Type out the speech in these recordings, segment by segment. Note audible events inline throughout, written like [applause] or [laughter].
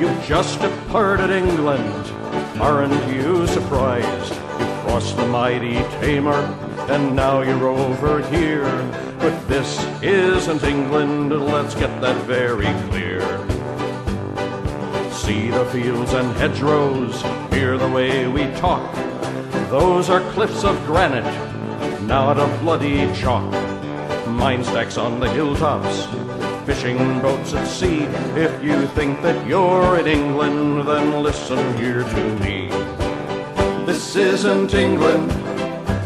You've just departed England. Aren't you surprised? You've crossed the mighty Tamar, and now you're over here. But this isn't England, let's get that very clear. See the fields and hedgerows, hear the way we talk. Those are cliffs of granite, not of bloody chalk mine stacks on the hilltops, fishing boats at sea. If you think that you're in England, then listen here to me. This isn't England,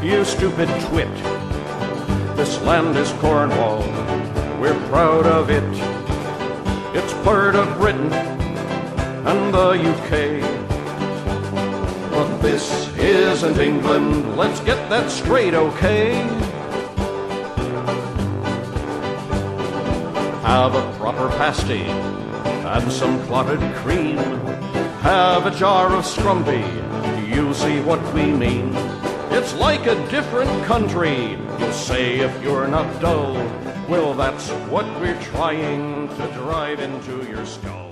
you stupid twit. This land is Cornwall, we're proud of it. It's part of Britain and the UK. But this isn't England, let's get that straight, okay? Have a proper pasty and some clotted cream. Have a jar of scrumpy, you'll see what we mean. It's like a different country, you'll say if you're not dull. Well, that's what we're trying to drive into your skull.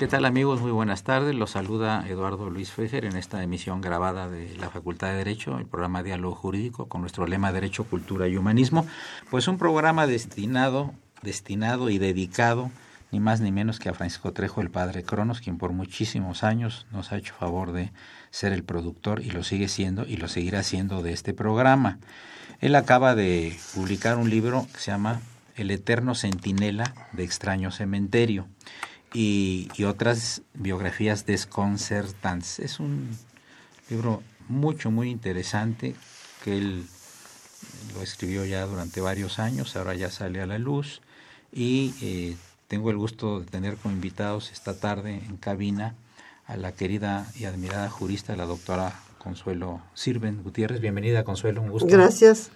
¿Qué tal amigos? Muy buenas tardes. Los saluda Eduardo Luis Fejer en esta emisión grabada de la Facultad de Derecho, el programa Diálogo Jurídico con nuestro lema Derecho, Cultura y Humanismo. Pues un programa destinado, destinado y dedicado ni más ni menos que a Francisco Trejo, el padre Cronos, quien por muchísimos años nos ha hecho favor de ser el productor y lo sigue siendo y lo seguirá siendo de este programa. Él acaba de publicar un libro que se llama El Eterno Centinela de Extraño Cementerio y, y otras biografías desconcertantes. Es un libro mucho, muy interesante que él lo escribió ya durante varios años, ahora ya sale a la luz y eh, tengo el gusto de tener como invitados esta tarde en cabina a la querida y admirada jurista, la doctora Consuelo Sirven Gutiérrez. Bienvenida, Consuelo, un gusto. Gracias.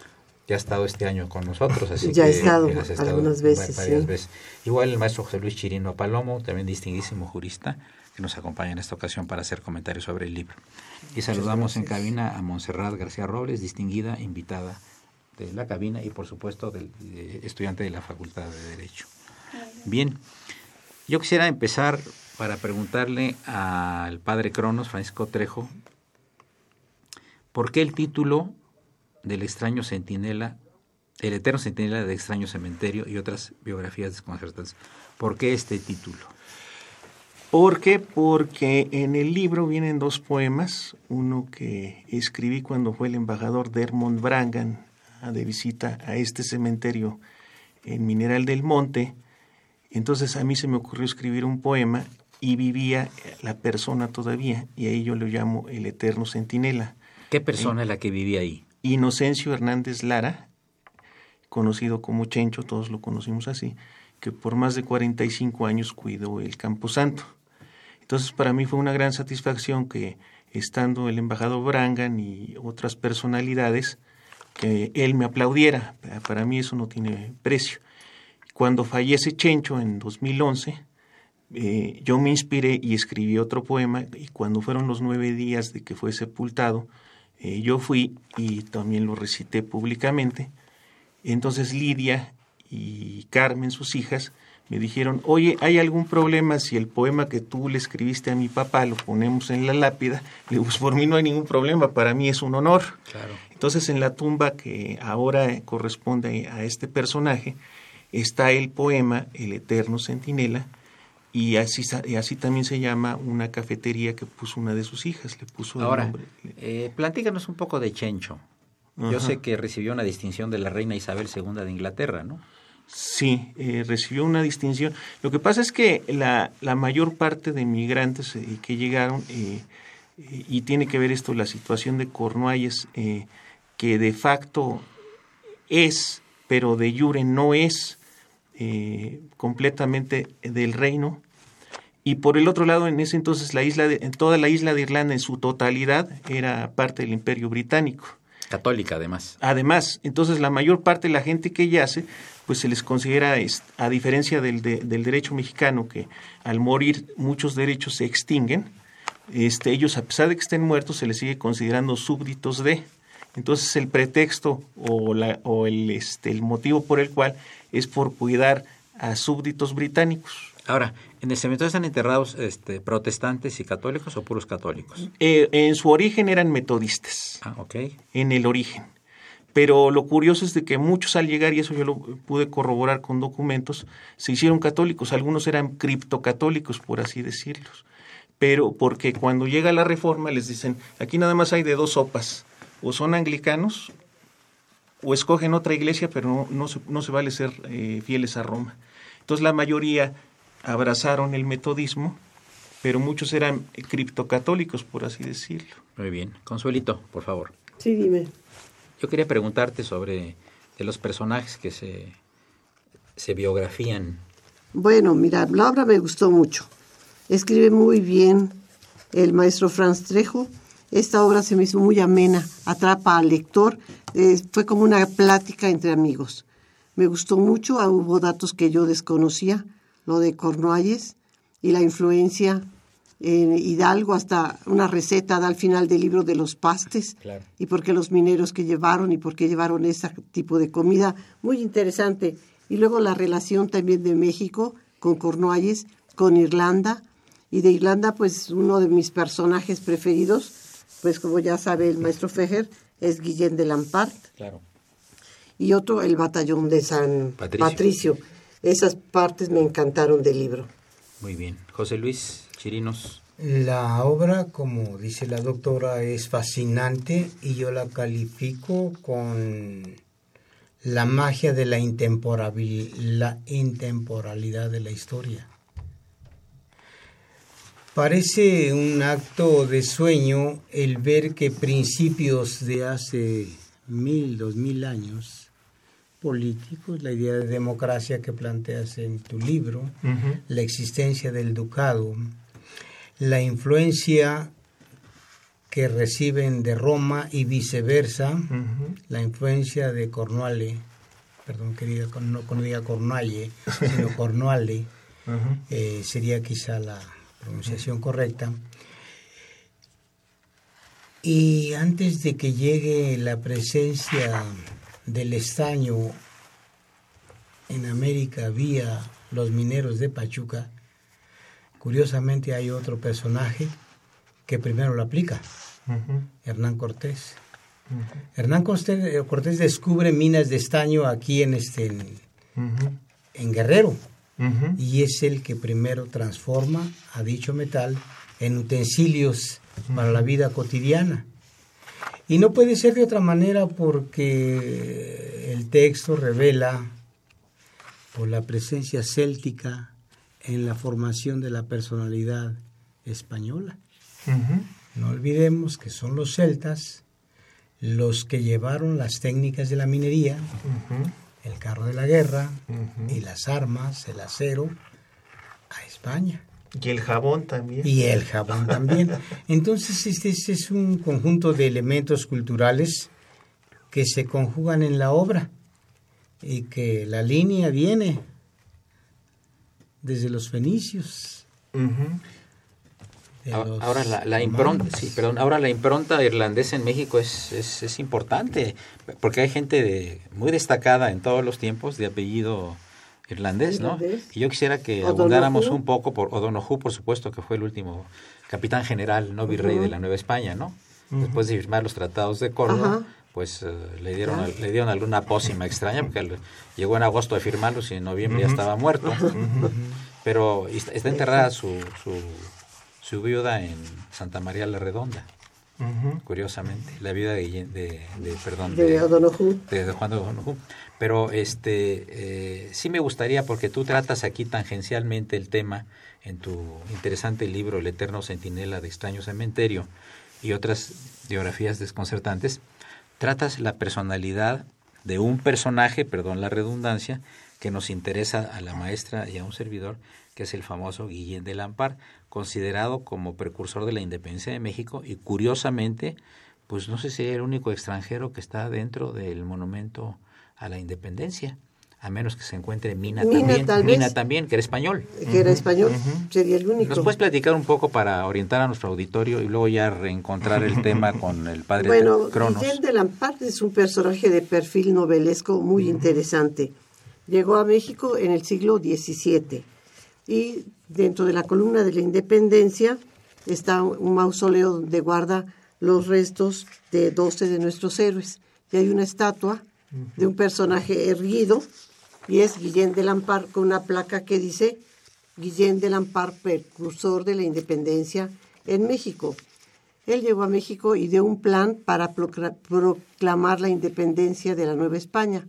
Ya ha estado este año con nosotros, así Ya que he estado has estado algunas veces, varias sí. veces. Igual el maestro José Luis Chirino Palomo, también distinguísimo jurista, que nos acompaña en esta ocasión para hacer comentarios sobre el libro. Y saludamos en cabina a Montserrat García Robles, distinguida invitada de la cabina y por supuesto del de estudiante de la Facultad de Derecho. Bien, yo quisiera empezar para preguntarle al padre Cronos, Francisco Trejo, ¿por qué el título del extraño centinela, el eterno centinela de extraño cementerio y otras biografías desconcertantes? ¿Por qué este título? ¿Por qué? Porque en el libro vienen dos poemas, uno que escribí cuando fue el embajador Dermond Brangan de visita a este cementerio en Mineral del Monte. Entonces a mí se me ocurrió escribir un poema y vivía la persona todavía, y ahí yo lo llamo el eterno centinela. ¿Qué persona es la que vivía ahí? Inocencio Hernández Lara, conocido como Chencho, todos lo conocimos así, que por más de 45 años cuidó el Camposanto. Entonces para mí fue una gran satisfacción que estando el embajador Brangan y otras personalidades, que él me aplaudiera. Para mí eso no tiene precio. Cuando fallece Chencho en 2011, eh, yo me inspiré y escribí otro poema y cuando fueron los nueve días de que fue sepultado, eh, yo fui y también lo recité públicamente. Entonces Lidia y Carmen, sus hijas, me dijeron, oye, ¿hay algún problema si el poema que tú le escribiste a mi papá lo ponemos en la lápida? Le digo, pues por mí no hay ningún problema, para mí es un honor. Claro. Entonces en la tumba que ahora corresponde a este personaje está el poema El Eterno Centinela y así, así también se llama una cafetería que puso una de sus hijas, le puso el Ahora, nombre. Eh, plantícanos un poco de Chencho. Yo sé que recibió una distinción de la reina Isabel II de Inglaterra, ¿no? Sí, eh, recibió una distinción. Lo que pasa es que la, la mayor parte de migrantes eh, que llegaron, eh, y tiene que ver esto la situación de Cornualles, que de facto es, pero de jure no es completamente del reino, y por el otro lado, en ese entonces, la isla de, toda la isla de Irlanda en su totalidad era parte del imperio británico. Católica, además. Además, entonces la mayor parte de la gente que yace, pues se les considera, a diferencia del, del derecho mexicano, que al morir muchos derechos se extinguen, este, ellos, a pesar de que estén muertos, se les sigue considerando súbditos de. Entonces, el pretexto o, la, o el, este, el motivo por el cual es por cuidar a súbditos británicos. Ahora, ¿en el cementerio están enterrados este, protestantes y católicos o puros católicos? Eh, en su origen eran metodistas. Ah, ok. En el origen. Pero lo curioso es de que muchos al llegar, y eso yo lo pude corroborar con documentos, se hicieron católicos. Algunos eran criptocatólicos, por así decirlos. Pero porque cuando llega la reforma les dicen, aquí nada más hay de dos sopas. O son anglicanos o escogen otra iglesia, pero no, no, se, no se vale ser eh, fieles a Roma. Entonces la mayoría abrazaron el metodismo, pero muchos eran criptocatólicos, por así decirlo. Muy bien. Consuelito, por favor. Sí, dime. Yo quería preguntarte sobre de los personajes que se, se biografían. Bueno, mira, la obra me gustó mucho. Escribe muy bien el maestro Franz Trejo. Esta obra se me hizo muy amena, atrapa al lector. Eh, fue como una plática entre amigos. Me gustó mucho, hubo datos que yo desconocía lo de Cornualles y la influencia en Hidalgo, hasta una receta da al final del libro de los pastes y por qué los mineros que llevaron y por qué llevaron ese tipo de comida, muy interesante. Y luego la relación también de México con Cornualles, con Irlanda, y de Irlanda pues uno de mis personajes preferidos, pues como ya sabe el maestro Fejer, es Guillén de Lampart. Claro. Y otro, el batallón de San Patricio esas partes me encantaron del libro. Muy bien. José Luis Chirinos. La obra, como dice la doctora, es fascinante y yo la califico con la magia de la, la intemporalidad de la historia. Parece un acto de sueño el ver que principios de hace mil, dos mil años políticos, la idea de democracia que planteas en tu libro, la existencia del ducado, la influencia que reciben de Roma y viceversa, la influencia de Cornuale, perdón que diga, no, no diga Cornualle, [laughs] sino Cornuale, eh, sería quizá la pronunciación correcta. Y antes de que llegue la presencia del estaño en América vía los mineros de Pachuca, curiosamente hay otro personaje que primero lo aplica, Hernán Cortés. Hernán Cortés, descubre minas de estaño aquí en, este, en, Guerrero. Y es el que primero transforma a dicho metal en utensilios para la vida cotidiana. Y no puede ser de otra manera porque el texto revela por la presencia céltica en la formación de la personalidad española. No olvidemos que son los celtas los que llevaron las técnicas de la minería, el carro de la guerra y las armas, el acero, a España. Y el jabón también. Y el jabón también. [laughs] Entonces, este, es un conjunto de elementos culturales que se conjugan en la obra y que la línea viene desde los fenicios. ahora la, impronta, sí, perdón, ahora la impronta irlandesa en México es, es, importante porque hay gente de, muy destacada en todos los tiempos de apellido irlandés, ¿no? Y yo quisiera que abundáramos un poco por O'Donoghue, por supuesto, que fue el último capitán general, no virrey de la Nueva España, ¿no? Después de firmar los tratados de Córdoba, pues eh, le dieron le dieron alguna pócima extraña porque llegó en agosto a firmarlos y en noviembre ya estaba muerto. Pero está enterrada su, su, su viuda en Santa María la Redonda. Curiosamente, la viuda de, de, de perdón de, de, Juan de Pero este eh, sí me gustaría porque tú tratas aquí tangencialmente el tema en tu interesante libro El eterno centinela de extraño cementerio y otras biografías desconcertantes, tratas la personalidad de un personaje, perdón la redundancia, que nos interesa a la maestra y a un servidor, que es el famoso Guillén de Lampar, considerado como precursor de la independencia de México y curiosamente, pues no sé si es el único extranjero que está dentro del monumento a la independencia a menos que se encuentre Mina, también, Mina también, que era español. Que era español, sería el único. ¿Nos puedes platicar un poco para orientar a nuestro auditorio y luego ya reencontrar el tema [laughs] con el padre bueno, Cronos? Guillén de Lampard es un personaje de perfil novelesco muy interesante. Llegó a México en el siglo XVII y dentro de la columna de la Independencia está un mausoleo donde guarda los restos de 12 de nuestros héroes. Y hay una estatua de un personaje erguido y es Guillén de Lampar con una placa que dice Guillén de Lampar, precursor de la independencia en México. Él llegó a México y dio un plan para proclamar la independencia de la Nueva España.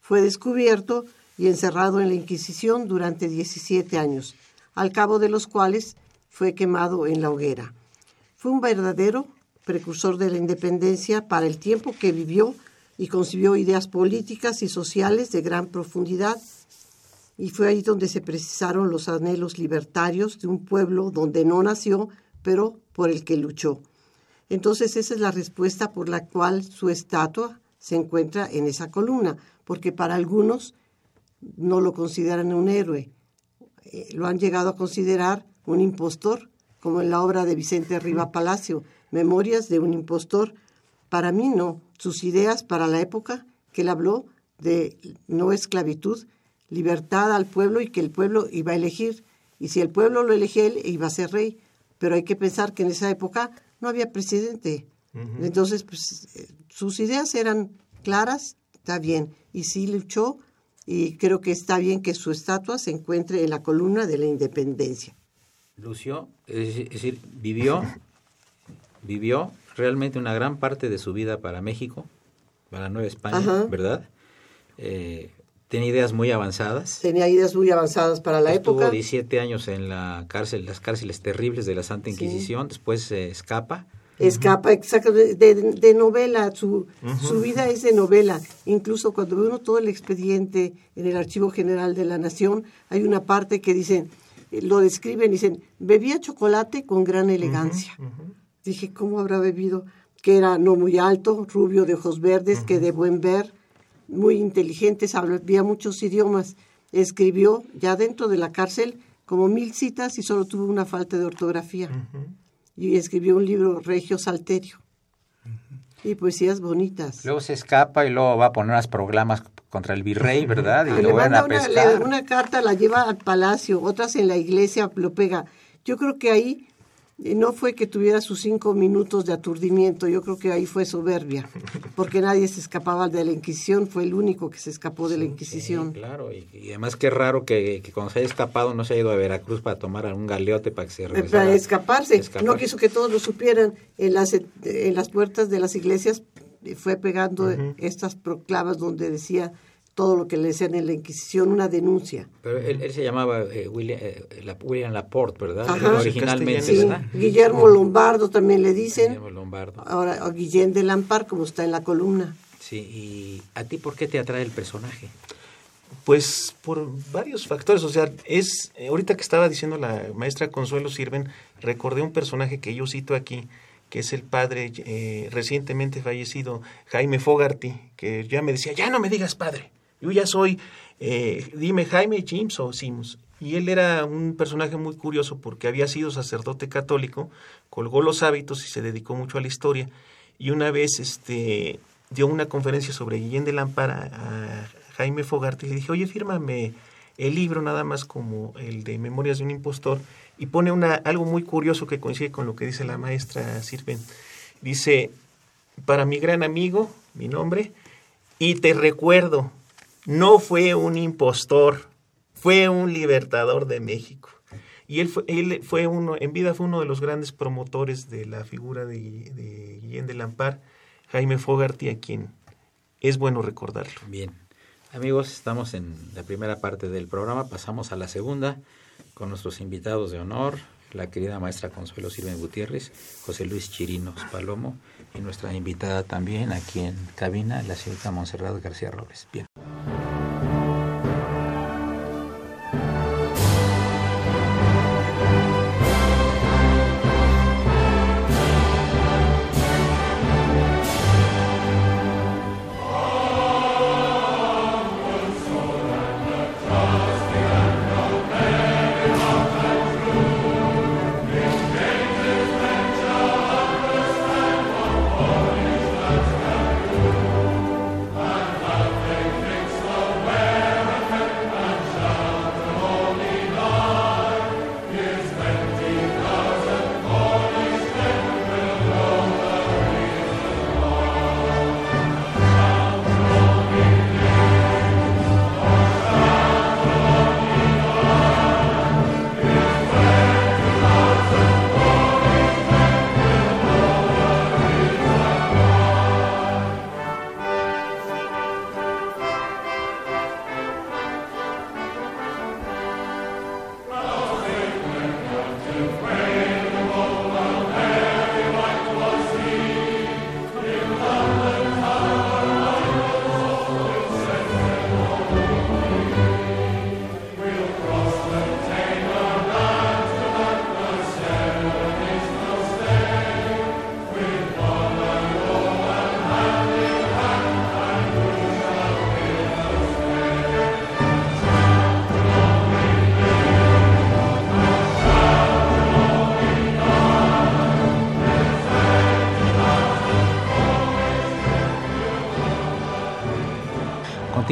Fue descubierto y encerrado en la Inquisición durante 17 años, al cabo de los cuales fue quemado en la hoguera. Fue un verdadero precursor de la independencia para el tiempo que vivió y concibió ideas políticas y sociales de gran profundidad. Y fue ahí donde se precisaron los anhelos libertarios de un pueblo donde no nació, pero por el que luchó. Entonces esa es la respuesta por la cual su estatua se encuentra en esa columna, porque para algunos no lo consideran un héroe, eh, lo han llegado a considerar un impostor, como en la obra de Vicente Riva Palacio, Memorias de un impostor. Para mí no, sus ideas para la época que él habló de no esclavitud, libertad al pueblo y que el pueblo iba a elegir. Y si el pueblo lo elegía, él iba a ser rey. Pero hay que pensar que en esa época no había presidente. Entonces, pues, eh, sus ideas eran claras, está bien. Y sí luchó y creo que está bien que su estatua se encuentre en la columna de la independencia. Lució, es decir, vivió, vivió realmente una gran parte de su vida para México, para Nueva España, ¿verdad? Eh, tenía ideas muy avanzadas. Tenía ideas muy avanzadas para la Estuvo época. Estuvo 17 años en la cárcel, las cárceles terribles de la Santa Inquisición, después se escapa. Escapa, exactamente, de, novela, su, su vida es de novela. Incluso cuando ve uno todo el expediente en el Archivo General de la Nación, hay una parte que dicen, lo describen, dicen, bebía chocolate con gran elegancia. Dije, ¿cómo habrá bebido? Que era no muy alto, rubio de ojos verdes, que de buen ver, muy inteligente, sabía muchos idiomas. Escribió ya dentro de la cárcel como mil citas y solo tuvo una falta de ortografía. Y escribió un libro, Regio Salterio. Y poesías bonitas. Luego se escapa y luego va a poner unas proclamas contra el virrey, ¿verdad? Y lo van a pescar. Una, una carta la lleva al palacio, otras en la iglesia lo pega. Yo creo que ahí no fue que tuviera sus cinco minutos de aturdimiento, yo creo que ahí fue soberbia, porque nadie se escapaba de la Inquisición, fue el único que se escapó de la Inquisición. claro, y, además qué raro que, cuando se haya escapado no se haya ido a Veracruz para tomar algún galeote para que se regresara. Para escaparse. no quiso que todos lo supieran, en las, en las puertas de las iglesias fue pegando estas proclamas donde decía todo lo que le decían en la Inquisición, una denuncia. Pero él, se llamaba eh, William, eh, William, Laporte, ¿verdad? Originalmente, sí. Guillermo Lombardo también le dicen. Guillermo Lombardo. Ahora, o Guillén de Lampar, como está en la columna. Sí, ¿y a ti por qué te atrae el personaje? Pues por varios factores, o sea, es, eh, ahorita que estaba diciendo la maestra Consuelo Sirven, recordé un personaje que yo cito aquí, que es el padre recientemente fallecido, Jaime Fogarty, que ya me decía, ya no me digas padre, yo ya soy, eh, dime Jaime, James o Sims. Y él era un personaje muy curioso porque había sido sacerdote católico, colgó los hábitos y se dedicó mucho a la historia. Y una vez este, dio una conferencia sobre Guillén de Lampara a Jaime Fogarte y le dije, oye, fírmame el libro nada más como el de Memorias de un impostor y pone una, algo muy curioso que coincide con lo que dice la maestra Sirven. Dice, para mi gran amigo, mi nombre, y te recuerdo, no fue un impostor, fue un libertador de México. Y él fue, él fue uno, en vida fue uno de los grandes promotores de la figura de, Guillén de Lampar, Jaime Fogarty, a quien es bueno recordarlo. Bien. Amigos, estamos en la primera parte del programa, pasamos a la segunda con nuestros invitados de honor, la querida maestra Consuelo Silva Gutiérrez, José Luis Chirinos Palomo y nuestra invitada también aquí en cabina, la señorita Monserrat García Robles. Bien.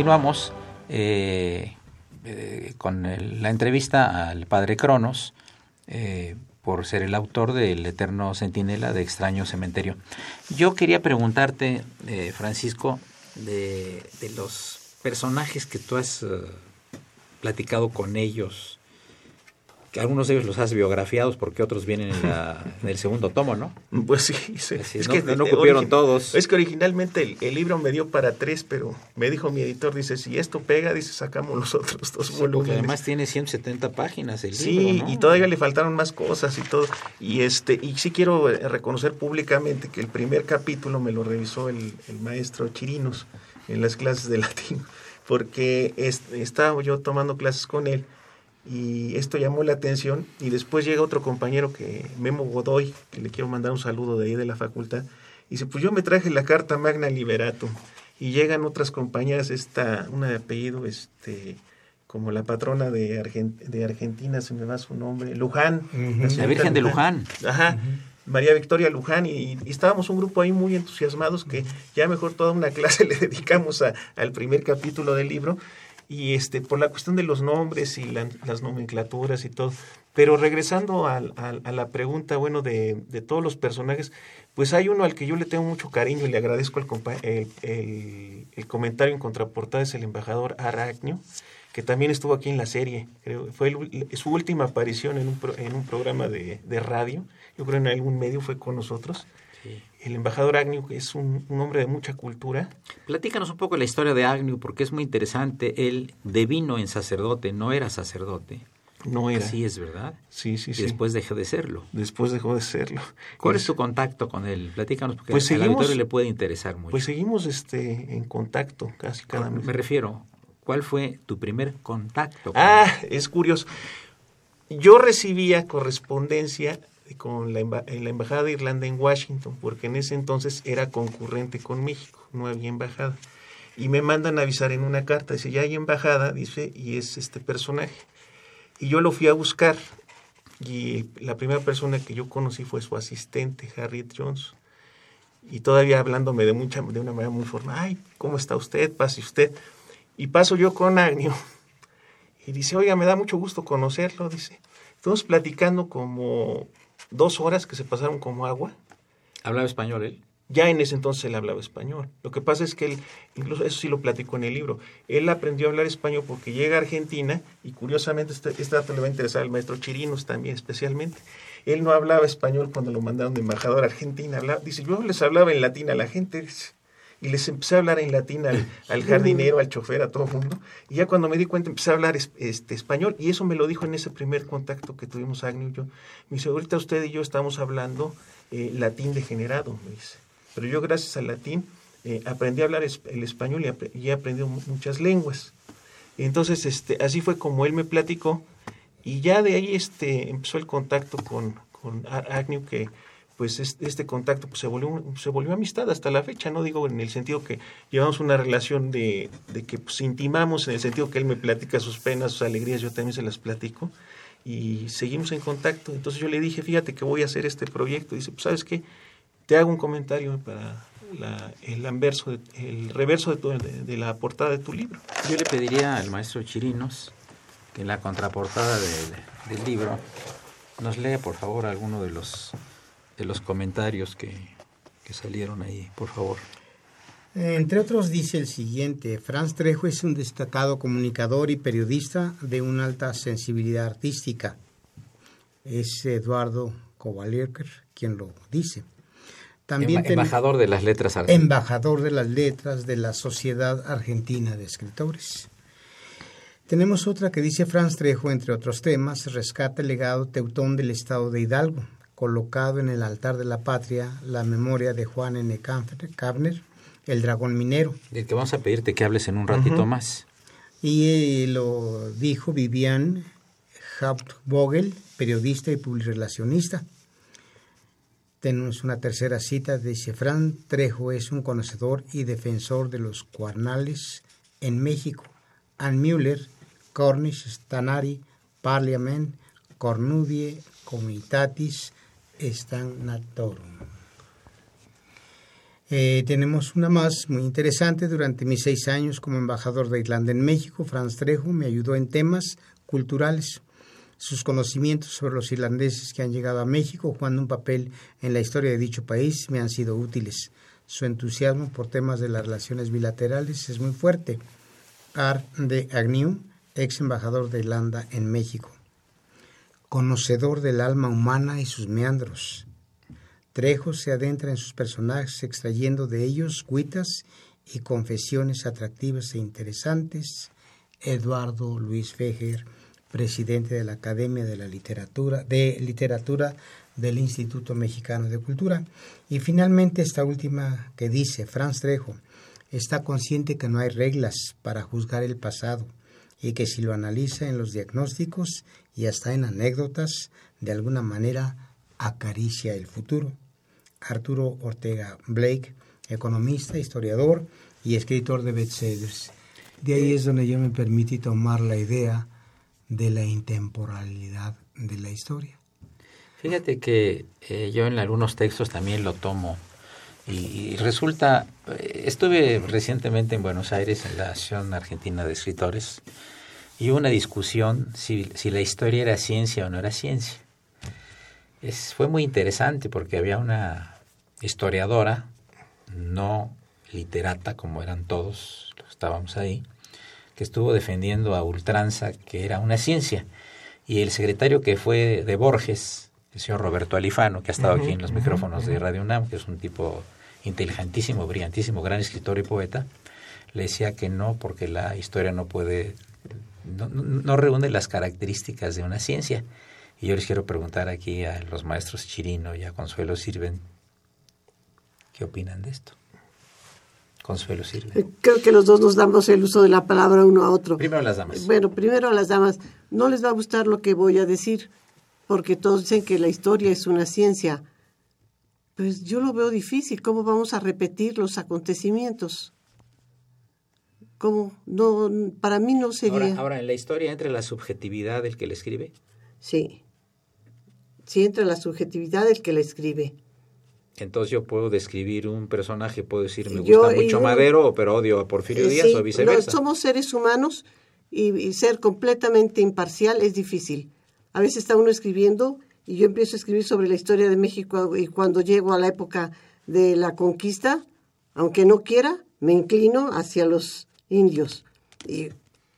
Continuamos eh, eh, con la entrevista al padre Cronos eh, por ser el autor del Eterno Centinela de Extraño Cementerio. Yo quería preguntarte, Francisco, de, de, los personajes que tú has platicado con ellos que algunos de ellos los has biografiados porque otros vienen en, la, en el segundo tomo, ¿no? Pues sí, sí. es, es, que no, no cupieron todos. Es que originalmente el, el, libro me dio para tres, pero me dijo mi editor, dice, si esto pega, dice, sacamos los otros dos sí, volúmenes. además tiene 170 páginas el sí, libro, ¿no? y todavía le faltaron más cosas y todo. Y este y sí quiero reconocer públicamente que el primer capítulo me lo revisó el, el maestro Chirinos en las clases de [laughs] latín, porque es, estaba yo tomando clases con él y esto llamó la atención y después llega otro compañero que Memo Godoy que le quiero mandar un saludo de ahí de la facultad y dice pues yo me traje la carta Magna Liberatum y llegan otras compañeras esta una de apellido este como la patrona de, Argent de Argentina se me va su nombre Luján uh -huh. la, la Virgen de Luján ajá uh -huh. María Victoria Luján y, y, estábamos un grupo ahí muy entusiasmados que ya mejor toda una [laughs] clase le dedicamos a, al primer capítulo del libro y este por la cuestión de los nombres y la, las nomenclaturas y todo. Pero regresando a, a, la pregunta, bueno, de, todos los personajes, pues hay uno al que yo le tengo mucho cariño y le agradezco el, el, el, el comentario en contraportada, es el embajador Aracnio, que también estuvo aquí en la serie, creo, fue su última aparición en un, pro, en un programa de, de, radio, yo creo en algún medio fue con nosotros. El embajador Agnew es un, un, hombre de mucha cultura. Platícanos un poco la historia de Agnew, porque es muy interesante. Él devino en sacerdote, no era sacerdote. No era. Así es, ¿verdad? Sí, sí, y sí. después dejó de serlo. Después dejó de serlo. ¿Cuál es tu contacto con él? Platícanos, porque pues al seguimos, auditorio le puede interesar mucho. Pues seguimos este, en contacto casi cada mes. Me refiero, ¿cuál fue tu primer contacto? ah, él? es curioso. Yo recibía correspondencia con la, en la Embajada de Irlanda en Washington, porque en ese entonces era concurrente con México, no había embajada. Y me mandan a avisar en una carta, dice, ya hay embajada, dice, y es este personaje. Y yo lo fui a buscar, y la primera persona que yo conocí fue su asistente, Harriet Jones. Y todavía hablándome de, mucha, de una manera muy formal, ay, ¿cómo está usted? Pase usted. Y paso yo con Agnew. Y dice, oiga, me da mucho gusto conocerlo, dice. Estamos platicando como dos horas que se pasaron como agua. ¿Hablaba español él? ya en ese entonces él hablaba español. Lo que pasa es que él, incluso eso sí lo platico en el libro, él aprendió a hablar español porque llega a Argentina y curiosamente este, este dato le va a interesar al maestro Chirinos también especialmente. Él no hablaba español cuando lo mandaron de embajador a Argentina. dice, yo les hablaba en latín a la gente y les empecé a hablar en latín al, al jardinero, al chofer, a todo el mundo. Y ya cuando me di cuenta empecé a hablar este, español y eso me lo dijo en ese primer contacto que tuvimos Agnew y yo. Me dice, ahorita usted y yo estamos hablando eh, latín degenerado, me dice. Pero yo gracias al latín eh, aprendí a hablar el español y, he aprendido muchas lenguas. Entonces, este, así fue como él me platicó y ya de ahí este, empezó el contacto con, con Agnew, que pues este, contacto pues, se, volvió, se volvió amistad hasta la fecha, no digo en el sentido que llevamos una relación de, de que pues, intimamos, en el sentido que él me platica sus penas, sus alegrías, yo también se las platico y seguimos en contacto. Entonces yo le dije, fíjate que voy a hacer este proyecto. Dice, pues sabes qué, te hago un comentario para el, anverso, el reverso de, la portada de tu libro. Yo le pediría al maestro Chirinos que en la contraportada del libro nos lea, por favor, alguno de los, de los comentarios que, que salieron ahí, por favor. Entre otros dice el siguiente, Franz Trejo es un destacado comunicador y periodista de una alta sensibilidad artística. Es Eduardo Kovalierker quien lo dice. También embajador de las letras argentinas. Embajador de las letras de la Sociedad Argentina de Escritores. Tenemos otra que dice Franz Trejo, entre otros temas, rescata el legado teutón del estado de Hidalgo, colocado en el altar de la patria la memoria de Juan N. Kavner, el dragón minero. Del que vamos a pedirte que hables en un ratito más. Y eh, lo dijo Vivian Hauptvogel, periodista y publirelacionista. Tenemos una tercera cita, dice, Fran Trejo es un conocedor y defensor de los cuarnales en México. Ann Müller, Cornish, Stanari, Parliament, Cornudie, Comitatis, Stagnatorum. Eh, tenemos una más muy interesante. Durante mis seis años como embajador de Irlanda en México, Franz Trejo me ayudó en temas culturales sus conocimientos sobre los irlandeses que han llegado a México jugando un papel en la historia de dicho país me han sido útiles. Su entusiasmo por temas de las relaciones bilaterales es muy fuerte. Art de Agnew, ex embajador de Irlanda en México. Conocedor del alma humana y sus meandros. Trejo se adentra en sus personajes extrayendo de ellos cuitas y confesiones atractivas e interesantes. Eduardo Luis Fejer presidente de la Academia de la Literatura, de Literatura del Instituto Mexicano de Cultura. Y finalmente esta última que dice, Franz Trejo, está consciente que no hay reglas para juzgar el pasado y que si lo analiza en los diagnósticos y hasta en anécdotas, de alguna manera acaricia el futuro. Arturo Ortega Blake, economista, historiador y escritor de bestsellers. De ahí es donde yo me permití tomar la idea de la intemporalidad de la historia. Fíjate que eh, yo en algunos textos también lo tomo y, resulta, eh, estuve recientemente en Buenos Aires en la Asociación Argentina de Escritores y hubo una discusión si, si la historia era ciencia o no era ciencia. Es, fue muy interesante porque había una historiadora, no literata como eran todos, estábamos ahí, que estuvo defendiendo a ultranza que era una ciencia. Y el secretario que fue de Borges, el señor Roberto Alifano, que ha estado aquí en los micrófonos de Radio UNAM, que es un tipo inteligentísimo, brillantísimo, gran escritor y poeta, le decía que no, porque la historia no puede, no, no reúne las características de una ciencia. Y yo les quiero preguntar aquí a los maestros Chirino y a Consuelo Sirven, ¿qué opinan de esto? Consuelo sirve. Eh, creo que los dos nos damos el uso de la palabra uno a otro. Primero a las damas. Bueno, primero a las damas. No les va a gustar lo que voy a decir, porque todos dicen que la historia es una ciencia. Pues yo lo veo difícil. ¿Cómo vamos a repetir los acontecimientos? ¿Cómo? No, para mí no sería. Ahora, ahora, en la historia entra la subjetividad del que le escribe. Sí. Sí, entra la subjetividad del que le escribe. Entonces yo puedo describir un personaje, puedo decir, me gusta mucho Madero, pero odio a Porfirio eh, Díaz o viceversa. somos seres humanos y, ser completamente imparcial es difícil. A veces está uno escribiendo y yo empiezo a escribir sobre la historia de México y cuando llego a la época de la conquista, aunque no quiera, me inclino hacia los indios y,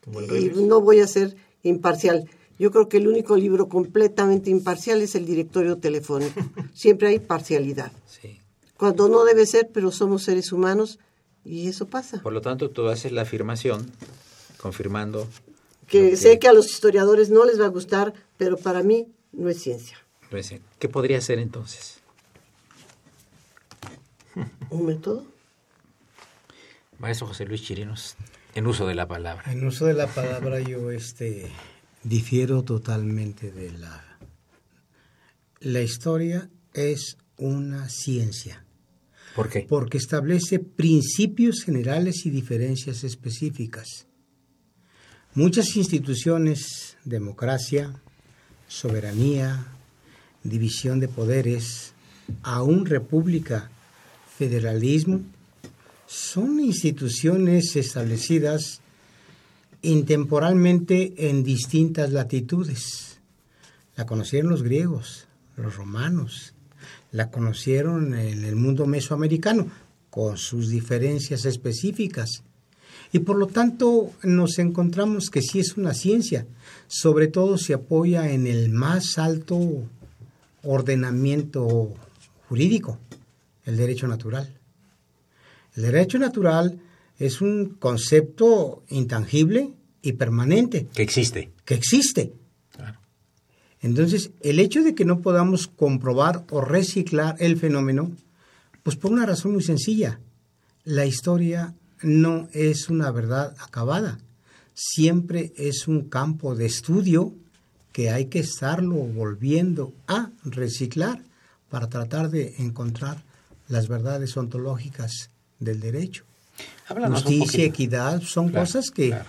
y no voy a ser imparcial. Yo creo que el único libro completamente imparcial es el directorio telefónico. [laughs] Siempre hay parcialidad. Sí. Cuando no debe ser, pero somos seres humanos y eso pasa. Por lo tanto, tú haces la afirmación confirmando Que lo sé que a los historiadores no les va a gustar, pero para mí no es ciencia. ¿Qué podría ser entonces? ¿Un método? Maestro José Luis Chirinos, en uso de la palabra. En uso de la palabra yo este difiero totalmente de la la historia es una ciencia ¿Por qué? porque establece principios generales y diferencias específicas. Muchas instituciones, democracia, soberanía, división de poderes, aún república, federalismo, son instituciones establecidas intemporalmente en distintas latitudes. La conocieron los griegos, los romanos, la conocieron en el mundo mesoamericano, con sus diferencias específicas. Y por lo tanto nos encontramos que sí es una ciencia, sobre todo se apoya en el más alto ordenamiento jurídico, el derecho natural. El derecho natural es un concepto intangible y permanente, Que existe. que existe. Claro. Entonces, el hecho de que no podamos comprobar o reciclar el fenómeno, pues por una razón muy sencilla, la historia no es una verdad acabada, siempre es un campo de estudio que hay que estarlo volviendo a reciclar para tratar de encontrar las verdades ontológicas del derecho. Háblanos Justicia, equidad, son Claro, cosas que claro.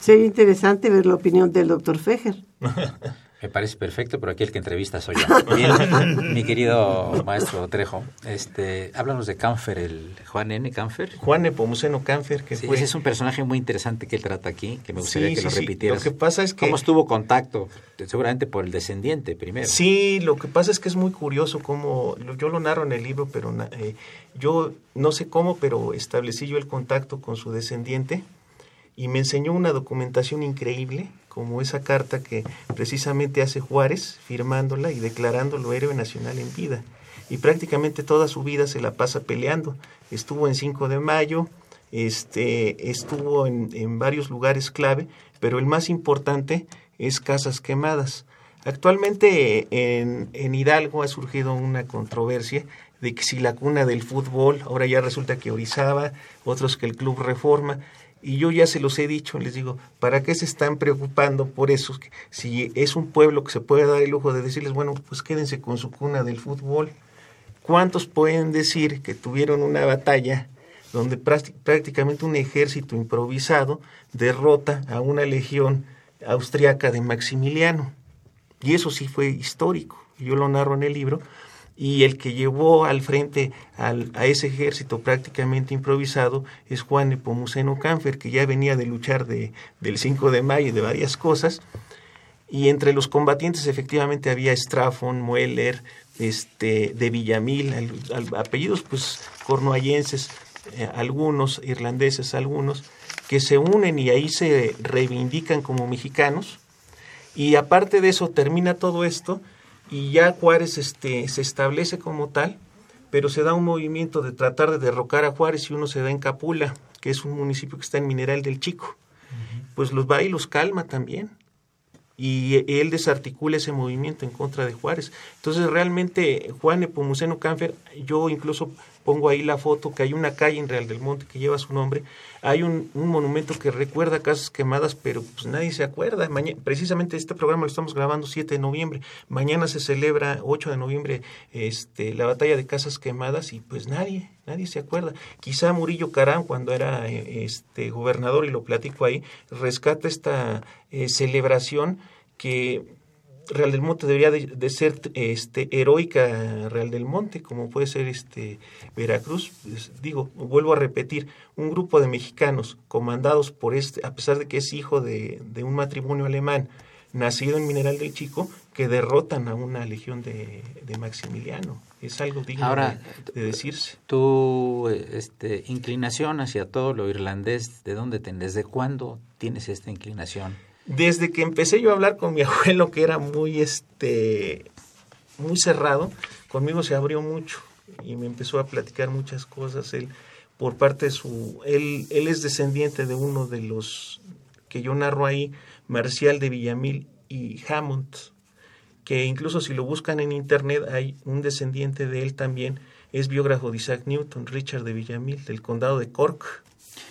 Sería interesante ver la opinión del doctor Fejer. [laughs] Me parece perfecto, pero aquí el que entrevista soy yo. [laughs] Bien, mi querido maestro Trejo, este, háblanos de Canfer, el Juan N. Canfer. Juan Nepomuceno Cánfer, que Sí, fue... ese es un personaje muy interesante que él trata aquí, que me gustaría Sí, que sí, lo repitieras. Lo que pasa es que- ¿Cómo estuvo contacto? Seguramente por el descendiente primero. Sí, lo que pasa es que es muy curioso cómo, yo lo narro en el libro, pero eh, yo no sé cómo, pero establecí yo el contacto con su descendiente y me enseñó una documentación increíble, como esa carta que precisamente hace Juárez, firmándola y declarándolo héroe nacional en vida. Y prácticamente toda su vida se la pasa peleando. Estuvo en 5 de mayo, este, estuvo en, en varios lugares clave, pero el más importante es Casas Quemadas. Actualmente en, en Hidalgo ha surgido una controversia de que si la cuna del fútbol, ahora ya resulta que Orizaba, otros que el Club Reforma, y yo ya se los he dicho, les digo, ¿para qué se están preocupando por eso? Si es un pueblo que se puede dar el lujo de decirles, bueno, pues quédense con su cuna del fútbol. ¿Cuántos pueden decir que tuvieron una batalla donde prácti- prácticamente un ejército improvisado derrota a una legión austriaca de Maximiliano? Y eso sí fue histórico. Yo lo narro en el libro. Y el que llevó al frente a ese ejército prácticamente improvisado es Juan Nepomuceno Cánfer, que ya venía de luchar de, del 5 de mayo y de varias cosas. Y entre los combatientes efectivamente había Straffon, Mueller, este, de Villamil, apellidos pues cornuallenses, eh, algunos, irlandeses algunos, que se unen y ahí se reivindican como mexicanos. Y aparte de eso termina todo esto y ya Juárez este, se establece como tal, pero se da un movimiento de tratar de derrocar a Juárez y uno se da en Capula, que es un municipio que está en Mineral del Chico. Pues los va y los calma también. Y él desarticula ese movimiento en contra de Juárez. Entonces realmente Juan Nepomuceno Cánfer, yo incluso pongo ahí la foto que hay una calle en Real del Monte que lleva su nombre, hay un, monumento que recuerda casas quemadas, pero pues nadie se acuerda. Precisamente este programa lo estamos grabando 7 de noviembre. Mañana se celebra 8 de noviembre este, la batalla de casas quemadas y pues nadie, nadie se acuerda. Quizá Murillo Carán, cuando era eh, este, gobernador, y lo platico ahí, rescata esta eh, celebración que Real del Monte debería de, de ser este heroica Real del Monte, como puede ser este Veracruz. Pues, digo, vuelvo a repetir, un grupo de mexicanos comandados por este, a pesar de que es hijo de, de un matrimonio alemán, nacido en Mineral del Chico, que derrotan a una legión de, Maximiliano. Es algo digno de, decirse. Tu este, inclinación hacia todo lo irlandés, ¿de dónde ¿Desde cuándo tienes esta inclinación? Desde que empecé yo a hablar con mi [laughs] abuelo, que era muy, este, muy cerrado, conmigo se abrió mucho y me empezó a platicar muchas cosas. Él, por parte de su, él, él es descendiente de uno de los que yo narro ahí, Marcial de Villamil y Hammond, que incluso si lo buscan en internet hay un descendiente de él también, es biógrafo de Isaac Newton, Richard de Villamil, del condado de Cork.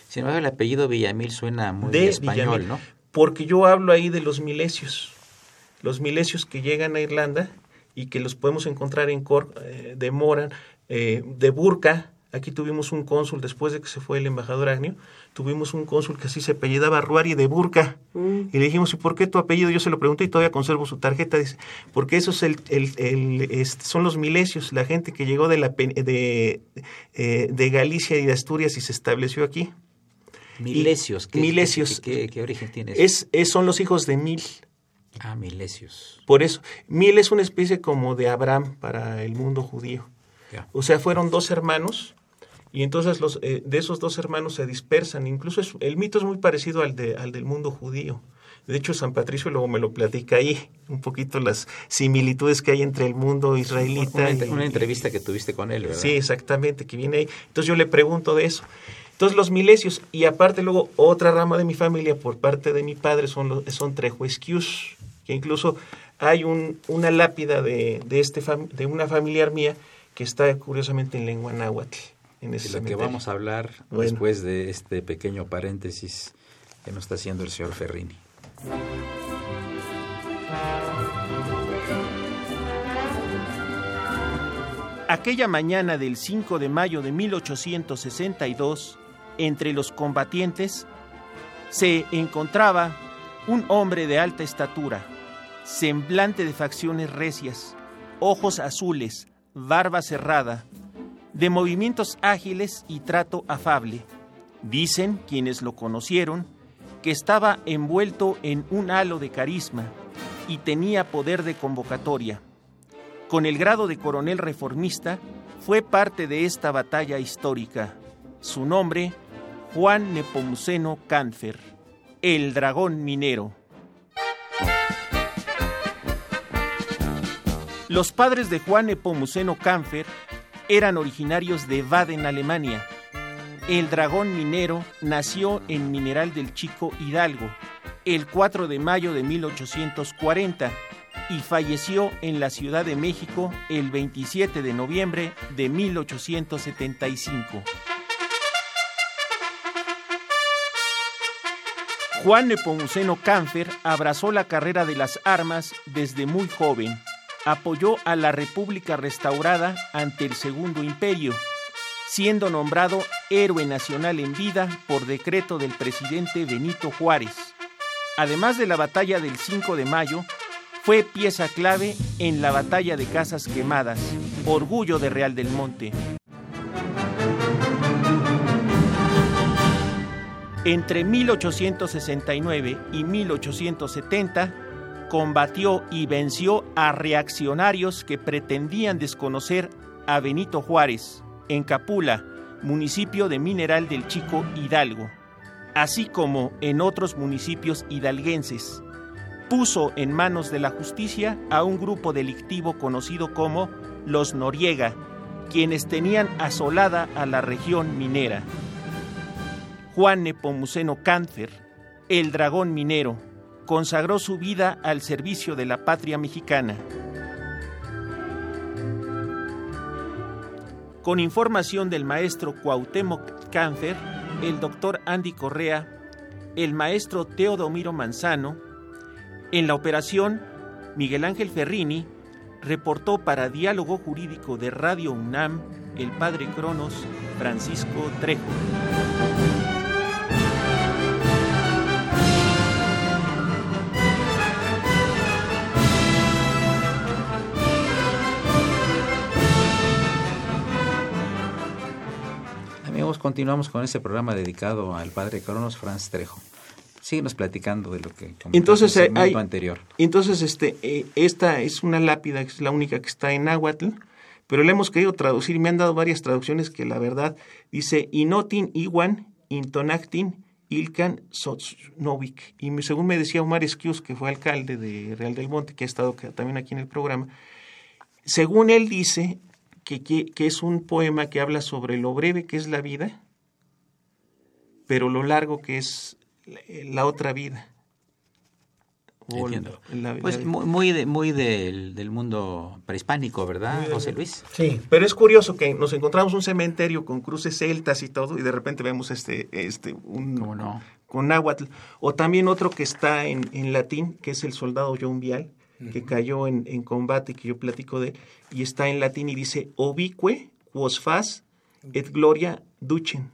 Sin embargo, el apellido Villamil suena muy de español, ¿no? Porque yo hablo ahí de los milesios, los milesios que llegan a Irlanda y que los podemos encontrar en Cork, eh, de Moran, eh, de Burka, Aquí tuvimos un cónsul, después de que se fue el embajador Agnew, tuvimos un cónsul que así se apellidaba Ruari de Burca. Mm. Y le dijimos, ¿y por qué tu apellido? Yo se lo pregunté y todavía conservo su tarjeta. Dice, porque esos el, el, son los milesios, la gente que llegó de, la, de, eh, de Galicia y de Asturias y se estableció aquí. Milesios. ¿Qué, milesios. ¿qué, origen tiene Es, es, son los hijos de Mil. Ah, milesios. Por eso, Mil es una especie como de Abraham para el mundo judío. O sea, fueron dos hermanos y entonces los, eh, de esos dos hermanos se dispersan. Incluso el mito es muy parecido al, de, al del mundo judío. De hecho, San Patricio luego me lo platica ahí, un poquito las similitudes que hay entre el mundo israelita. Una, una entrevista que tuviste con él, ¿verdad? Sí, exactamente, que viene ahí. Entonces yo le pregunto de eso. Entonces los milesios, y aparte luego otra rama de mi familia por parte de mi padre son, los, son trejuesquius, que incluso hay un, una lápida de, de, este de una familiar mía que está curiosamente en lengua náhuatl en ese de lo que vamos a hablar después de este pequeño paréntesis que nos está haciendo el señor Ferrini. Aquella mañana del 5 de mayo de 1862, entre los combatientes, se encontraba un hombre de alta estatura, semblante de facciones recias, ojos azules, barba cerrada, de movimientos ágiles y trato afable. Dicen quienes lo conocieron que estaba envuelto en un halo de carisma y tenía poder de convocatoria. Con el grado de coronel reformista, fue parte de esta batalla histórica. Su nombre, Juan Nepomuceno Canfer, el dragón minero. Los padres de Juan Nepomuceno Canfer eran originarios de Baden, Alemania. El dragón minero nació en Mineral del Chico Hidalgo el 4 de mayo de 1840 y falleció en la Ciudad de México el 27 de noviembre de 1875. Juan Nepomuceno Cánfer abrazó la carrera de las armas desde muy joven apoyó a la República restaurada ante el Segundo Imperio, siendo nombrado héroe nacional en vida por decreto del presidente Benito Juárez. Además de la batalla del 5 de mayo, fue pieza clave en la batalla de Casas Quemadas, orgullo de Real del Monte. Entre 1869 y 1870, combatió y venció a reaccionarios que pretendían desconocer a Benito Juárez en Capula, municipio de Mineral del Chico Hidalgo, así como en otros municipios hidalguenses. Puso en manos de la justicia a un grupo delictivo conocido como los Noriega, quienes tenían asolada a la región minera. Juan Nepomuceno Cáncer, el dragón minero, consagró su vida al servicio de la patria mexicana. Con información del maestro Cuauhtémoc Cáncer, el doctor Andy Correa, el maestro Teodomiro Manzano, en la operación, Miguel Ángel Ferrini reportó para Diálogo Jurídico de Radio UNAM el padre Cronos Francisco Trejo. Continuamos con este programa dedicado al padre Cronos Franz Trejo. síguenos platicando de lo que entonces en el hay, anterior. Entonces, este, eh, esta es una lápida, que es la única que está en náhuatl, pero la hemos querido traducir y me han dado varias traducciones que la verdad dice Inotin Iwan Intonactin Ilkan Sotsnovik. Y según me decía Omar Esquius, que fue alcalde de Real del Monte, que ha estado también aquí en el programa, según él dice que, que es un poema que habla sobre lo breve que es la vida, pero lo largo que es la otra vida. Entiendo. pues muy, de, muy del, del, mundo prehispánico, ¿verdad, José Luis? Sí. Pero es curioso que nos encontramos un cementerio con cruces celtas y todo, y de repente vemos este, este, un no? con náhuatl. O también otro que está en, en latín, que es el soldado John Vial, que cayó en, en, combate, que yo platico de, y está en latín y dice, obique quos fas et gloria duchen.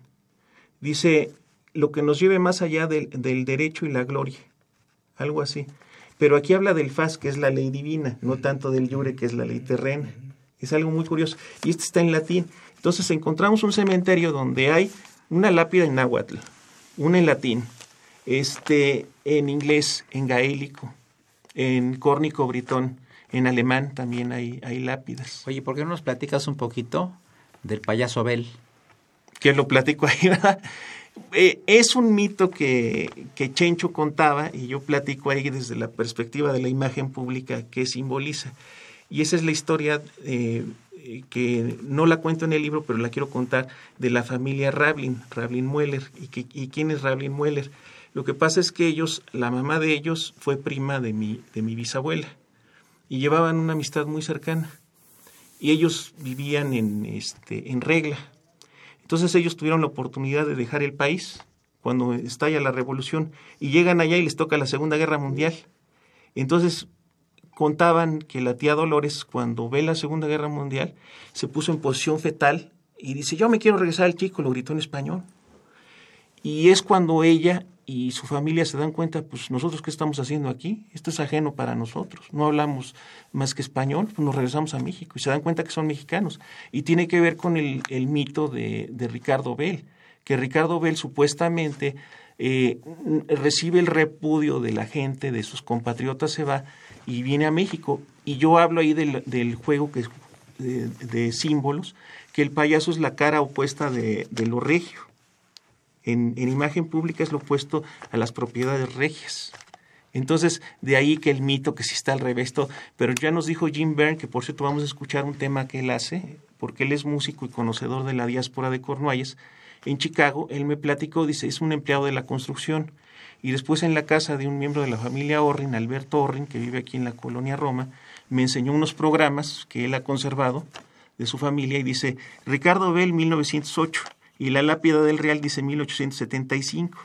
Dice, lo que nos lleve más allá del, del derecho y la gloria. Algo así. Pero aquí habla del faz, que es la ley divina, no tanto del yure, que es la ley terrena. Es algo muy curioso. Y este está en latín. Entonces encontramos un cementerio donde hay una lápida en náhuatl, una en latín, este, en inglés, en gaélico, en córnico britón, en alemán también hay, hay lápidas. Oye, ¿por qué no nos platicas un poquito del payaso Bel? Que lo platico ahí, [laughs] ¿verdad? Eh, es un mito que, que, Chencho contaba y yo platico ahí desde la perspectiva de la imagen pública que simboliza. Y esa es la historia eh, que no la cuento en el libro, pero la quiero contar de la familia Rablin, Rablin Mueller. ¿Y, que, y quién es Rablin Mueller? Lo que pasa es que ellos, la mamá de ellos fue prima de mi, de mi bisabuela y llevaban una amistad muy cercana. Y ellos vivían en, este, en regla entonces ellos tuvieron la oportunidad de dejar el país cuando estalla la revolución y llegan allá y les toca la Segunda Guerra Mundial. Entonces contaban que la tía Dolores cuando ve la Segunda Guerra Mundial se puso en posición fetal y dice yo me quiero regresar al chico, lo gritó en español. Y es cuando ella y su familia se dan cuenta, pues nosotros qué estamos haciendo aquí, esto es ajeno para nosotros, no hablamos más que español, pues nos regresamos a México y se dan cuenta que son mexicanos. Y tiene que ver con el, el mito de, de, Ricardo Bell, que Ricardo Bell supuestamente eh, recibe el repudio de la gente, de sus compatriotas, se va y viene a México. Y yo hablo ahí del, del juego que de, de, símbolos, que el payaso es la cara opuesta de, de lo regio en, imagen pública es lo opuesto a las propiedades regias. Entonces, de ahí que el mito que sí está al revés, pero ya nos dijo Jim Byrne, que por cierto vamos a escuchar un tema que él hace, porque él es músico y conocedor de la diáspora de Cornualles, en Chicago, él me platicó, dice, es un empleado de la construcción, y después en la casa de un miembro de la familia Orrin, Alberto Orrin, que vive aquí en la colonia Roma, me enseñó unos programas que él ha conservado de su familia y dice, Ricardo Bell, 1908, y la lápida del Real dice 1875.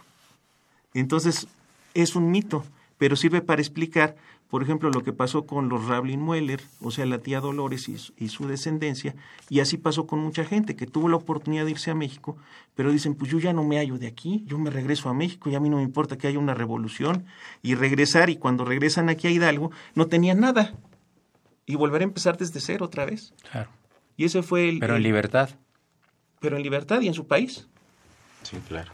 Entonces, es un mito, pero sirve para explicar, por ejemplo, lo que pasó con los Rablin Mueller, o sea, la tía Dolores y, su descendencia, y así pasó con mucha gente que tuvo la oportunidad de irse a México, pero dicen, pues yo ya no me hallo de aquí, yo me regreso a México y a mí no me importa que haya una revolución, y regresar, y cuando regresan aquí a Hidalgo, no tenían nada, y volver a empezar desde cero otra vez. Claro. Y ese fue el... Pero en libertad pero en libertad y en su país. Sí, claro.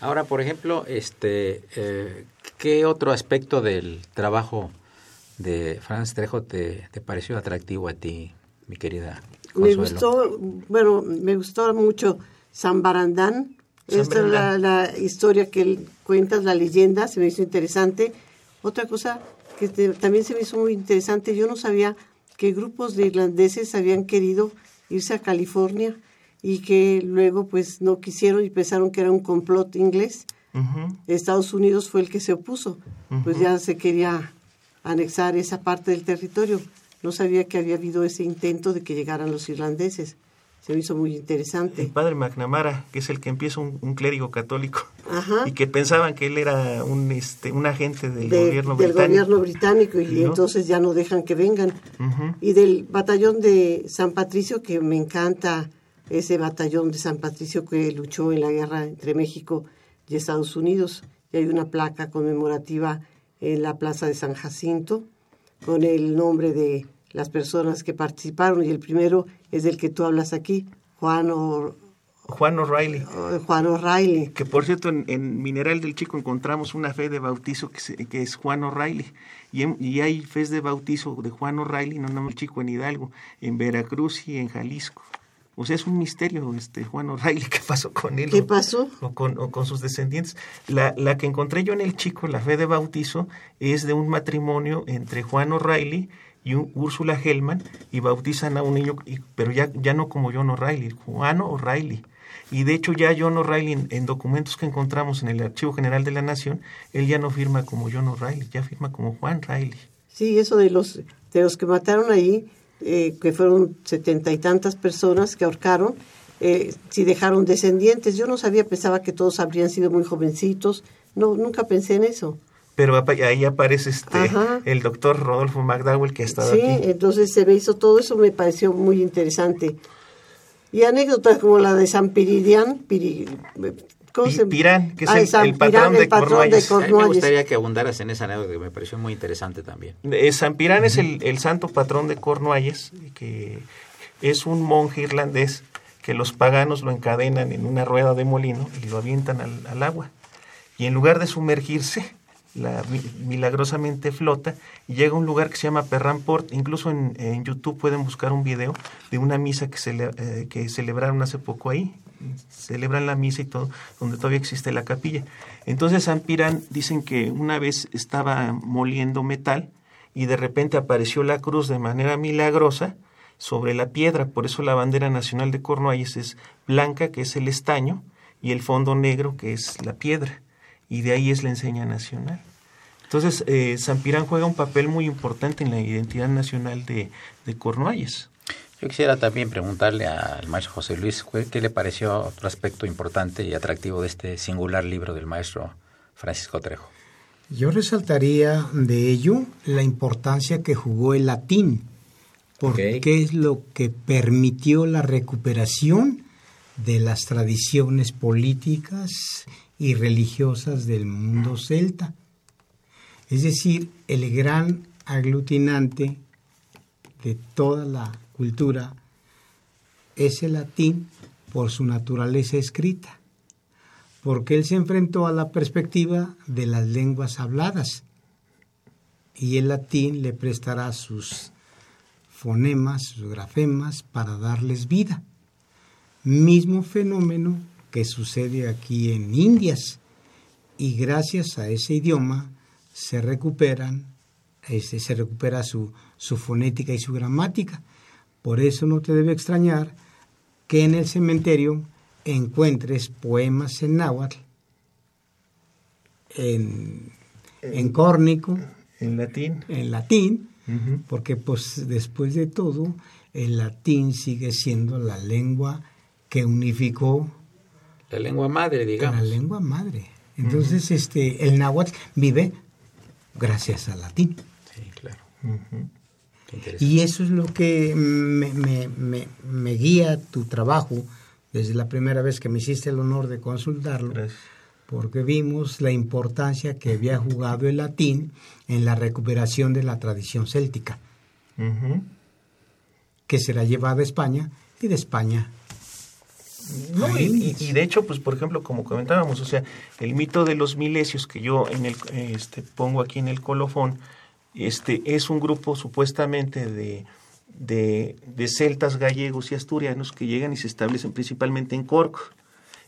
Ahora, por ejemplo, este, eh, ¿qué otro aspecto del trabajo de Franz Trejo te, te pareció atractivo a ti, mi querida? Me gustó, bueno, me gustó mucho San Barandán. Esta es la, la, historia que él cuenta, la leyenda, se me hizo interesante. Otra cosa que también se me hizo muy interesante, yo no sabía que grupos de irlandeses habían querido irse a California y que luego pues no quisieron y pensaron que era un complot inglés. Estados Unidos fue el que se opuso, pues ya se quería anexar esa parte del territorio. No sabía que había habido ese intento de que llegaran los irlandeses. Se me hizo muy interesante. El padre McNamara, que es el que empieza un, clérigo católico, y que pensaban que él era un, este, un agente del gobierno británico. Del gobierno británico, y entonces ya no dejan que vengan. Y del batallón de San Patricio, que me encanta ese batallón de San Patricio que luchó en la guerra entre México y Estados Unidos. Y hay una placa conmemorativa en la Plaza de San Jacinto con el nombre de las personas que participaron y el primero es del que tú hablas aquí, Juan Juan O'Reilly. Oh, Juan O'Reilly. Que por cierto, en, Mineral del Chico encontramos una fe de bautizo que, que es Juan O'Reilly. Y, y, hay fe de bautizo de Juan O'Reilly, no, no el chico en Hidalgo, en Veracruz y en Jalisco. O sea, es un misterio, este Juan O'Reilly, [laughs] qué pasó con él. ¿Qué pasó? O con, o con sus descendientes. La, la, que encontré yo en el chico, la fe de bautizo, es de un matrimonio entre Juan O'Reilly y Úrsula Hellman y bautizan a un niño, pero ya, ya no como John O'Reilly, Juan O'Reilly. Y de hecho ya John O'Reilly en, documentos que encontramos en el Archivo General de la Nación, él ya no firma como John O'Reilly, ya firma como Juan Riley. Sí, eso de los, de los que mataron ahí, eh, que fueron setenta y tantas personas que ahorcaron, eh, si dejaron descendientes. Yo no sabía, pensaba que todos habrían sido muy jovencitos. No, nunca pensé en eso. Pero ahí aparece este el doctor Rodolfo McDowell que ha estado aquí. Sí, entonces se me hizo todo eso, me pareció muy interesante. Y anécdotas como la de San Piridian, ¿cómo se... Pirán, que es ah, el, patrón, de, Cornualles. A mí me gustaría que abundaras en esa anécdota que me pareció muy interesante también. Eh, San Pirán es el, santo patrón de Cornualles, que es un monje irlandés que los paganos lo encadenan en una rueda de molino y lo avientan al, al agua. Y en lugar de sumergirse, la, milagrosamente flota y llega a un lugar que se llama Perranport. Incluso en, en, YouTube pueden buscar un video de una misa que, se, eh, que celebraron hace poco ahí. Celebran la misa y todo, donde todavía existe la capilla. Entonces San Pirán dicen que una vez estaba moliendo metal y de repente apareció la cruz de manera milagrosa sobre la piedra. Por eso la bandera nacional de Cornualles es blanca, que es el estaño, y el fondo negro, que es la piedra y de ahí es la enseña nacional. Entonces, eh, San Pirán juega un papel muy importante en la identidad nacional de, de Cornualles. Yo quisiera también preguntarle al maestro José Luis qué le pareció otro aspecto importante y atractivo de este singular libro del maestro Francisco Trejo. Yo resaltaría de ello la importancia que jugó el latín, porque es lo que permitió la recuperación de las tradiciones políticas y religiosas del mundo celta. Es decir, el gran aglutinante de toda la cultura es el latín por su naturaleza escrita, porque él se enfrentó a la perspectiva de las lenguas habladas y el latín le prestará sus fonemas, sus grafemas para darles vida. Mismo fenómeno que sucede aquí en Indias y gracias a ese idioma se recuperan este, se recupera su, su fonética y su gramática. Por eso no te debe extrañar que en el cementerio encuentres poemas en náhuatl, en, en córnico, en latín, en latín porque pues después de todo el latín sigue siendo la lengua que unificó la lengua madre, digamos. La lengua madre. Entonces, este, el náhuatl vive gracias al latín. Sí, claro. Y eso es lo que me, me, me, guía tu trabajo desde la primera vez que me hiciste el honor de consultarlo, porque vimos la importancia que había jugado el latín en la recuperación de la tradición céltica, que será llevada a España y de España no, y, de hecho, pues por ejemplo, como comentábamos, o sea, el mito de los milesios que yo en el, este, pongo aquí en el colofón, este, es un grupo supuestamente de, de, celtas gallegos y asturianos que llegan y se establecen principalmente en Cork.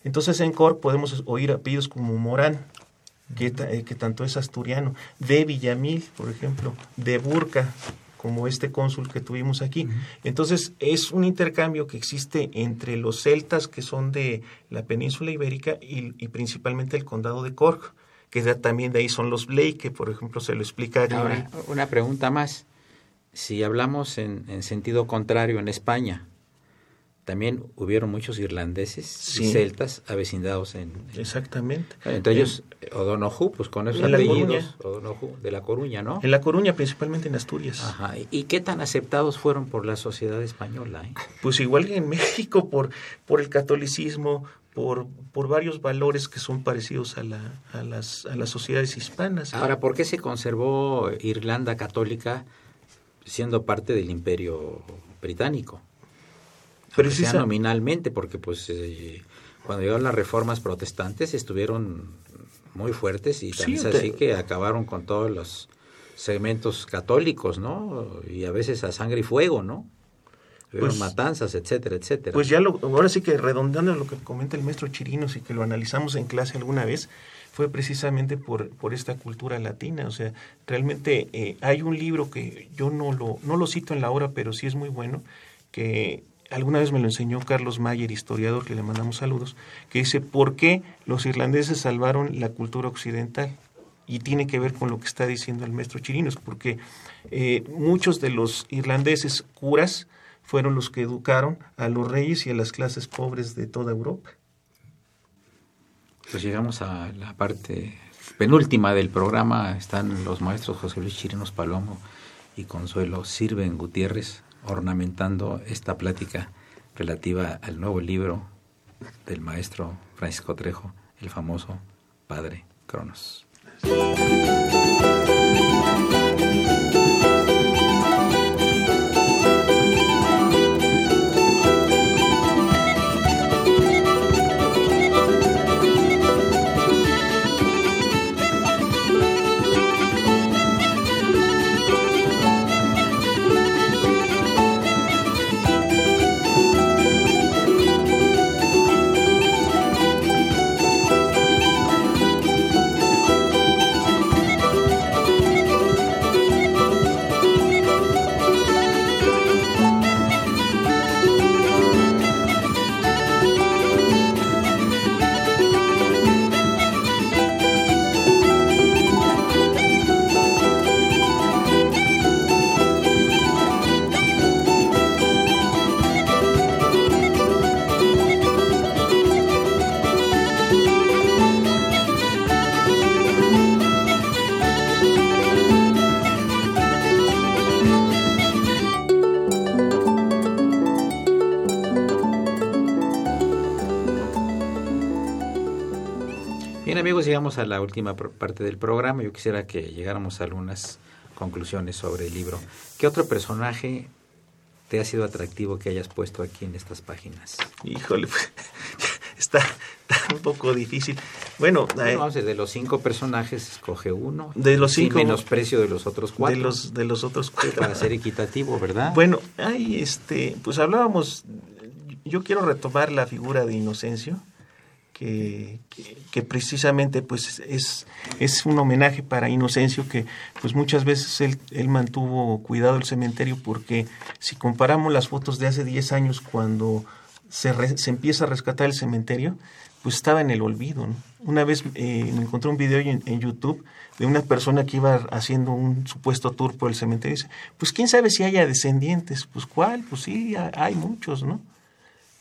Entonces en Cork podemos oír apellidos como Morán, que, eh, que tanto es asturiano, de Villamil, por ejemplo, de Burca, como este cónsul que tuvimos aquí. Entonces, es un intercambio que existe entre los celtas que son de la península ibérica y, principalmente el condado de Cork, que también de ahí son los Blake, que por ejemplo se lo explica. Ahora, una pregunta más. Si hablamos en sentido contrario en España, también hubieron muchos irlandeses y celtas avecindados en, exactamente entre ellos O'Donoghue pues con esos apellidos O'Donoghue de la Coruña no en la Coruña principalmente en Asturias Ajá. y qué tan aceptados fueron por la sociedad española eh? pues igual que en México por por el catolicismo por, por varios valores que son parecidos a, la, a, las, a las sociedades hispanas. Ahora, ¿por qué se conservó Irlanda católica siendo parte del imperio británico? Sea nominalmente, porque pues eh, cuando llegaron las reformas protestantes estuvieron muy fuertes y también así que acabaron con todos los segmentos católicos, ¿no? Y a veces a sangre y fuego, ¿no? Pues, matanzas, etcétera, etcétera. Pues ya lo, ahora sí que redondeando lo que comenta el maestro Chirinos y que lo analizamos en clase alguna vez, fue precisamente por, por esta cultura latina. O sea, realmente eh, hay un libro que yo no lo, no lo cito en la obra, pero sí es muy bueno, que alguna vez me lo enseñó Carlos Mayer, historiador, que le mandamos saludos, que dice, ¿por qué los irlandeses salvaron la cultura occidental? Y tiene que ver con lo que está diciendo el maestro Chirinos, porque eh, muchos de los irlandeses curas fueron los que educaron a los reyes y a las clases pobres de toda Europa. Pues llegamos a la parte penúltima del programa. Están los maestros José Luis Chirinos Palomo y Consuelo Sirven Gutiérrez ornamentando esta plática relativa al nuevo libro del maestro Francisco Trejo, el famoso Padre Cronos. Llegamos a la última parte del programa. Yo quisiera que llegáramos a algunas conclusiones sobre el libro. ¿Qué otro personaje te ha sido atractivo que hayas puesto aquí en estas páginas? Híjole, pues, [laughs] está, un poco difícil. Bueno, eh, de los cinco personajes escoge uno. De los cinco. Sin menosprecio de los otros cuatro. De los, de los otros cuatro. Para ser equitativo, ¿verdad? Bueno, ahí este, pues hablábamos, yo quiero retomar la figura de Inocencio que, precisamente pues es, es un homenaje para Inocencio que pues muchas veces él, él mantuvo cuidado el cementerio porque si comparamos las fotos de hace 10 años cuando se, se empieza a rescatar el cementerio, pues estaba en el olvido. Una vez eh, me encontré un video en, en, YouTube de una persona que iba haciendo un supuesto tour por el cementerio y dice, pues quién sabe si haya descendientes, pues cuál, pues sí, hay muchos, ¿no?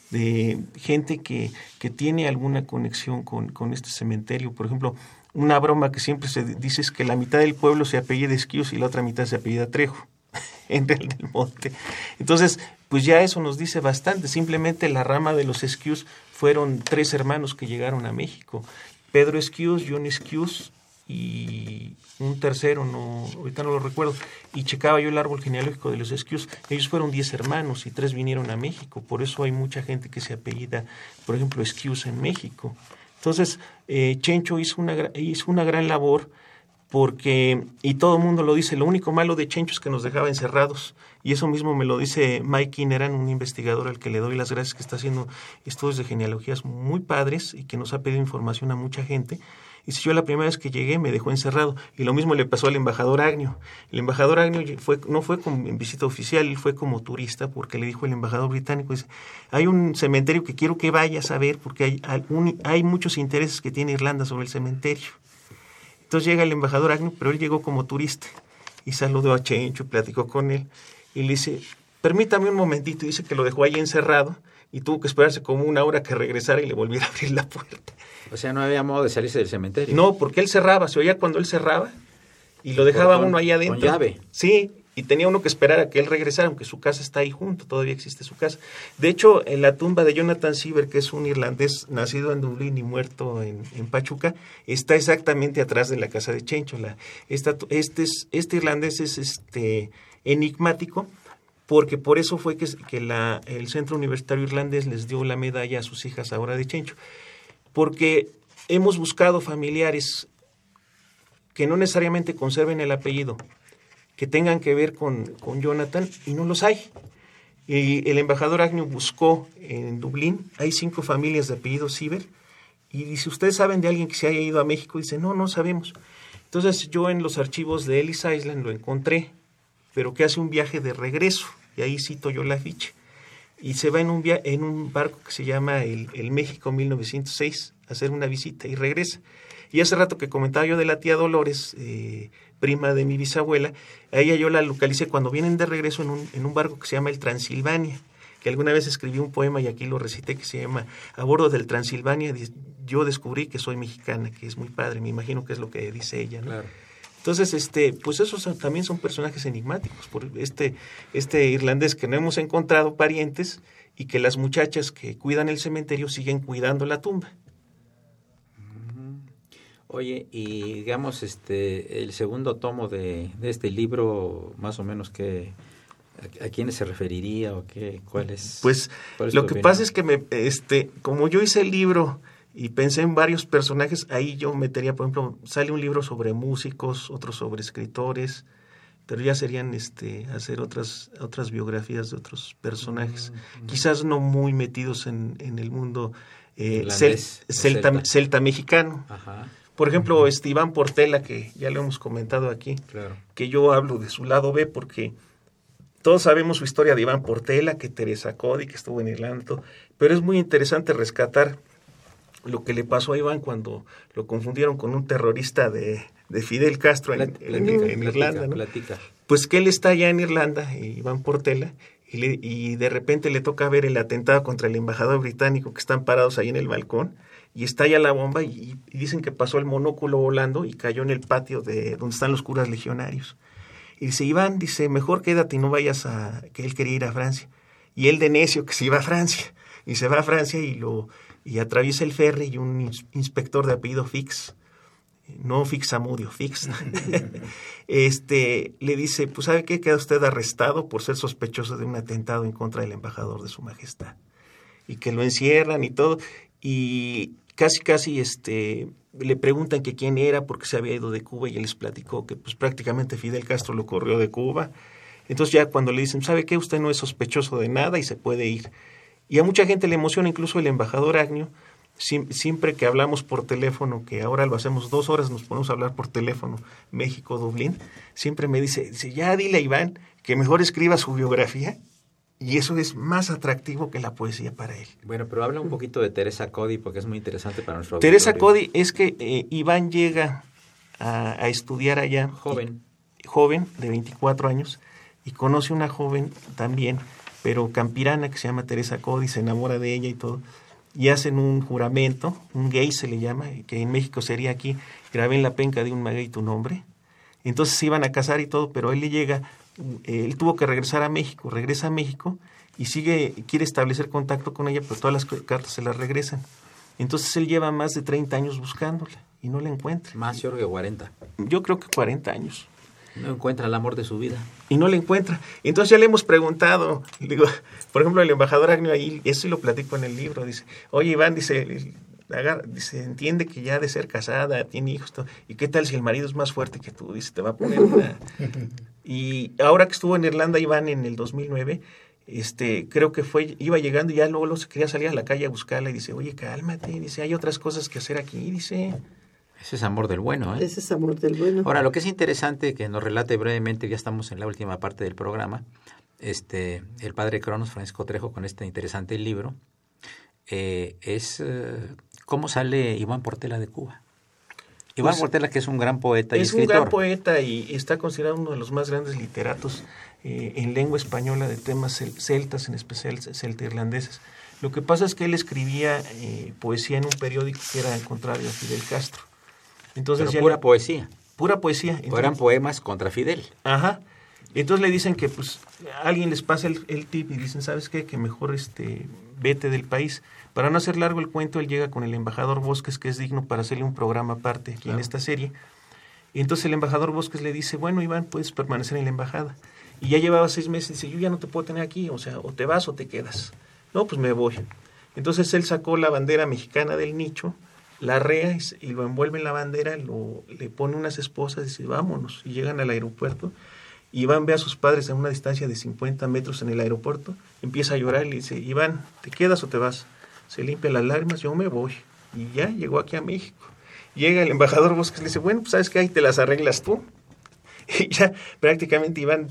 De gente que, que tiene alguna conexión con, con, este cementerio. Por ejemplo, una broma que siempre se dice es que la mitad del pueblo se apellida Esquios y la otra mitad se apellida Trejo, [laughs] en Real del Monte. Entonces, pues ya eso nos dice bastante. Simplemente la rama de los Esquios fueron tres hermanos que llegaron a México. Pedro Esquios, John Esquios y un tercero, no, ahorita no lo recuerdo, y checaba yo el árbol genealógico de los Esquios, ellos fueron diez hermanos y tres vinieron a México, por eso hay mucha gente que se apellida, por ejemplo, Esquios en México. Entonces, eh, Chencho hizo una, hizo una gran labor porque, y todo el mundo lo dice, lo único malo de Chencho es que nos dejaba encerrados, y eso mismo me lo dice Mike Kineran, un investigador al que le doy las gracias, que está haciendo estudios de genealogías muy padres y que nos ha pedido información a mucha gente, y yo la primera vez que llegué me dejó encerrado. Y lo mismo le pasó al embajador Agnew. El embajador Agnew fue, no fue como en visita oficial, él fue como turista porque le dijo el embajador británico, dice, hay un cementerio que quiero que vayas a ver porque hay, hay muchos intereses que tiene Irlanda sobre el cementerio. Entonces llega el embajador Agnew, pero él llegó como turista y saludó a Chencho, platicó con él y le dice, permítame un momentito, dice que lo dejó ahí encerrado y tuvo que esperarse como una hora que regresara y le volviera a abrir la puerta. O sea, no había modo de salirse del cementerio. No, porque él cerraba, se oía cuando él cerraba y lo dejaba uno ahí adentro. Con llave. Sí, y tenía uno que esperar a que él regresara, aunque su casa está ahí junto, todavía existe su casa. De hecho, en la tumba de Jonathan Siever, que es un irlandés nacido en Dublín y muerto en, Pachuca, está exactamente atrás de la casa de Chencho. este, este irlandés es este enigmático porque por eso fue que, el Centro Universitario Irlandés les dio la medalla a sus hijas ahora de Chencho. Porque hemos buscado familiares que no necesariamente conserven el apellido, que tengan que ver con, con Jonathan, y no los hay. Y el embajador Agnew buscó en Dublín, hay cinco familias de apellido Ciber, y dice, ¿ustedes saben de alguien que se haya ido a México? Y dice, no, no sabemos. Entonces yo en los archivos de Ellis Island lo encontré, pero que hace un viaje de regreso, y ahí cito yo la ficha. Y se va en un, via en un barco que se llama el, el México 1906 a hacer una visita y regresa. Y hace rato que comentaba yo de la tía Dolores, eh, prima de mi bisabuela, a ella yo la localicé cuando vienen de regreso en un, en un barco que se llama el Transilvania, que alguna vez escribí un poema y aquí lo recité que se llama A bordo del Transilvania, yo descubrí que soy mexicana, que es muy padre, me imagino que es lo que dice ella. ¿no? Claro. Entonces, este, pues esos son- también son personajes enigmáticos, por este, este irlandés que no hemos encontrado parientes y que las muchachas que cuidan el cementerio siguen cuidando la tumba. Oye, y digamos, este, el segundo tomo de, de este libro, más o menos, que a, a quiénes se referiría o qué, cuál es? Pues cuál es lo que opinión? pasa es que me, este, como yo hice el libro y pensé en varios personajes, ahí yo metería, por ejemplo, sale un libro sobre músicos, otro sobre escritores, pero ya serían este hacer otras otras biografías de otros personajes, quizás no muy metidos en, en el mundo eh, cel- celta, celta. celta mexicano. Ajá, Por ejemplo, este Iván Portela, que ya lo hemos comentado aquí, claro. que yo hablo de su lado B porque todos sabemos su historia de Iván Portela, que Teresa Cody, que estuvo en Irlanda, todo, pero es muy interesante rescatar lo que le pasó a Iván cuando lo confundieron con un terrorista de, de Fidel Castro en, Plat- en- platica, en platica, Irlanda. ¿no? platica. Pues que él está allá en Irlanda, Iván Portela, y, le- y de repente le toca ver el atentado contra el embajador británico que están parados ahí en el balcón y estalla la bomba y, y dicen que pasó el monóculo volando y cayó en el patio de donde están los curas legionarios. Y dice, Iván, dice, mejor quédate y no vayas a... que él quería ir a Francia. Y él de necio que se iba a Francia. Y se va a Francia y lo y atraviesa el ferry y un ins- inspector de apellido Fix, no Fixamudio, Fix, [laughs] este, le dice, pues ¿sabe qué? Queda usted arrestado por ser sospechoso de un atentado en contra del embajador de su majestad. Y que lo encierran y todo. Y casi, casi, este, le preguntan que quién era porque se había ido de Cuba y él les platicó que pues prácticamente Fidel Castro lo corrió de Cuba. Entonces ya cuando le dicen, ¿sabe qué? Usted no es sospechoso de nada y se puede ir. Y a mucha gente le emociona, incluso el embajador Siem- siempre que hablamos por teléfono, que ahora lo hacemos dos horas, nos ponemos a hablar por teléfono, México, Dublín, siempre me dice, dice, ya dile a Iván que mejor escriba su biografía y eso es más atractivo que la poesía para él. Bueno, pero habla un poquito de Teresa Cody porque es muy interesante para nuestro Teresa auditorio. Cody es que eh, Iván llega a, a estudiar allá. Joven. y- joven, de 24 años, y conoce una joven también, pero campirana, que se llama Teresa Cody, se enamora de ella y todo. Y hacen un juramento, un gay se le llama, que en México sería aquí, grabé en la penca de un maguey tu nombre. Entonces se iban a casar y todo, pero él le llega, eh, él tuvo que regresar a México, regresa a México y sigue, quiere establecer contacto con ella, pero todas las cartas se las regresan. Entonces él lleva más de 30 años buscándola y no la encuentra. Más yo creo que 40. Yo creo que 40 años. No encuentra el amor de su vida. y no la encuentra. Entonces ya le hemos preguntado, digo, [laughs] por ejemplo, el embajador Agnew ahí, eso lo platico en el libro, dice, oye Iván, dice, dice, entiende que ya ha de ser casada, tiene hijos, todo, y qué tal si el marido es más fuerte que tú, dice, te va a poner una... [laughs] Y ahora que estuvo en Irlanda Iván en el 2009, este, creo que fue, iba llegando y ya luego, luego se quería salir a la calle a buscarla y dice, oye, cálmate, dice, hay otras cosas que hacer aquí, dice. Ese es amor del bueno, ¿eh? Ese es amor del bueno. Ahora, lo que es interesante que nos relate brevemente, ya estamos en la última parte del programa, este, el padre Cronos, Francisco Trejo, con este interesante libro, eh, es eh, cómo sale Iván Portela de Cuba. Iván Pues, Portela, que es un gran poeta y Es un escritor. gran poeta y está considerado uno de los más grandes literatos eh, en lengua española de temas cel- celtas, en especial celta-irlandeses. Lo que pasa es que él escribía eh, poesía en un periódico que era contrario a Fidel Castro. Entonces Pero ya pura le- poesía. pura poesía. O eran poemas contra Fidel. Ajá. Entonces le dicen que pues alguien les pasa el, el tip y dicen, ¿sabes qué? Que mejor este vete del país. Para no hacer largo el cuento, él llega con el embajador Bosques, que es digno para hacerle un programa aparte aquí en esta serie. Y entonces el embajador Bosques le dice, bueno, Iván, puedes permanecer en la embajada. Y ya llevaba seis meses y dice, yo ya no te puedo tener aquí, o sea, o te vas o te quedas. No, pues me voy. Entonces él sacó la bandera mexicana del nicho, la arrea y, lo envuelve en la bandera, lo, le pone unas esposas y dice, vámonos. Y llegan al aeropuerto Iván ve a sus padres a una distancia de 50 metros en el aeropuerto, empieza a llorar y le dice, Iván, ¿te quedas o te vas? Se limpia las lágrimas, yo me voy. Y ya llegó aquí a México. Llega el embajador Bosques y le dice, bueno, pues sabes que ahí te las arreglas tú. [laughs] Y ya prácticamente Iván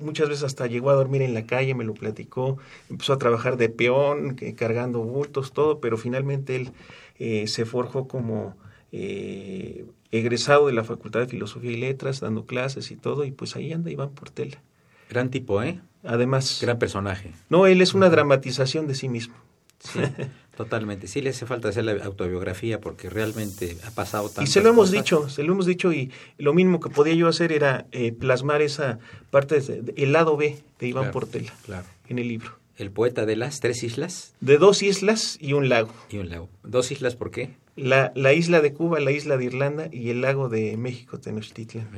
muchas veces hasta llegó a dormir en la calle, me lo platicó, empezó a trabajar de peón, cargando bultos, todo, pero finalmente él eh, se forjó como eh, egresado de la Facultad de Filosofía y Letras, dando clases y todo, y pues ahí anda Iván Portela. Gran tipo, ¿eh? Además. Gran personaje. No, él es una dramatización de sí mismo. Sí, [laughs] totalmente. Sí le hace falta hacer la autobiografía porque realmente ha pasado tanto. Y se lo hemos dicho, se lo hemos dicho y lo mismo que podía yo hacer era eh, plasmar esa parte, de, el lado B de Iván Portela claro. en el libro. El poeta de las tres islas. De dos islas y un lago. Y un lago. ¿Dos islas por qué? la, la, isla de Cuba, la isla de Irlanda y el lago de México, Tenochtitlan.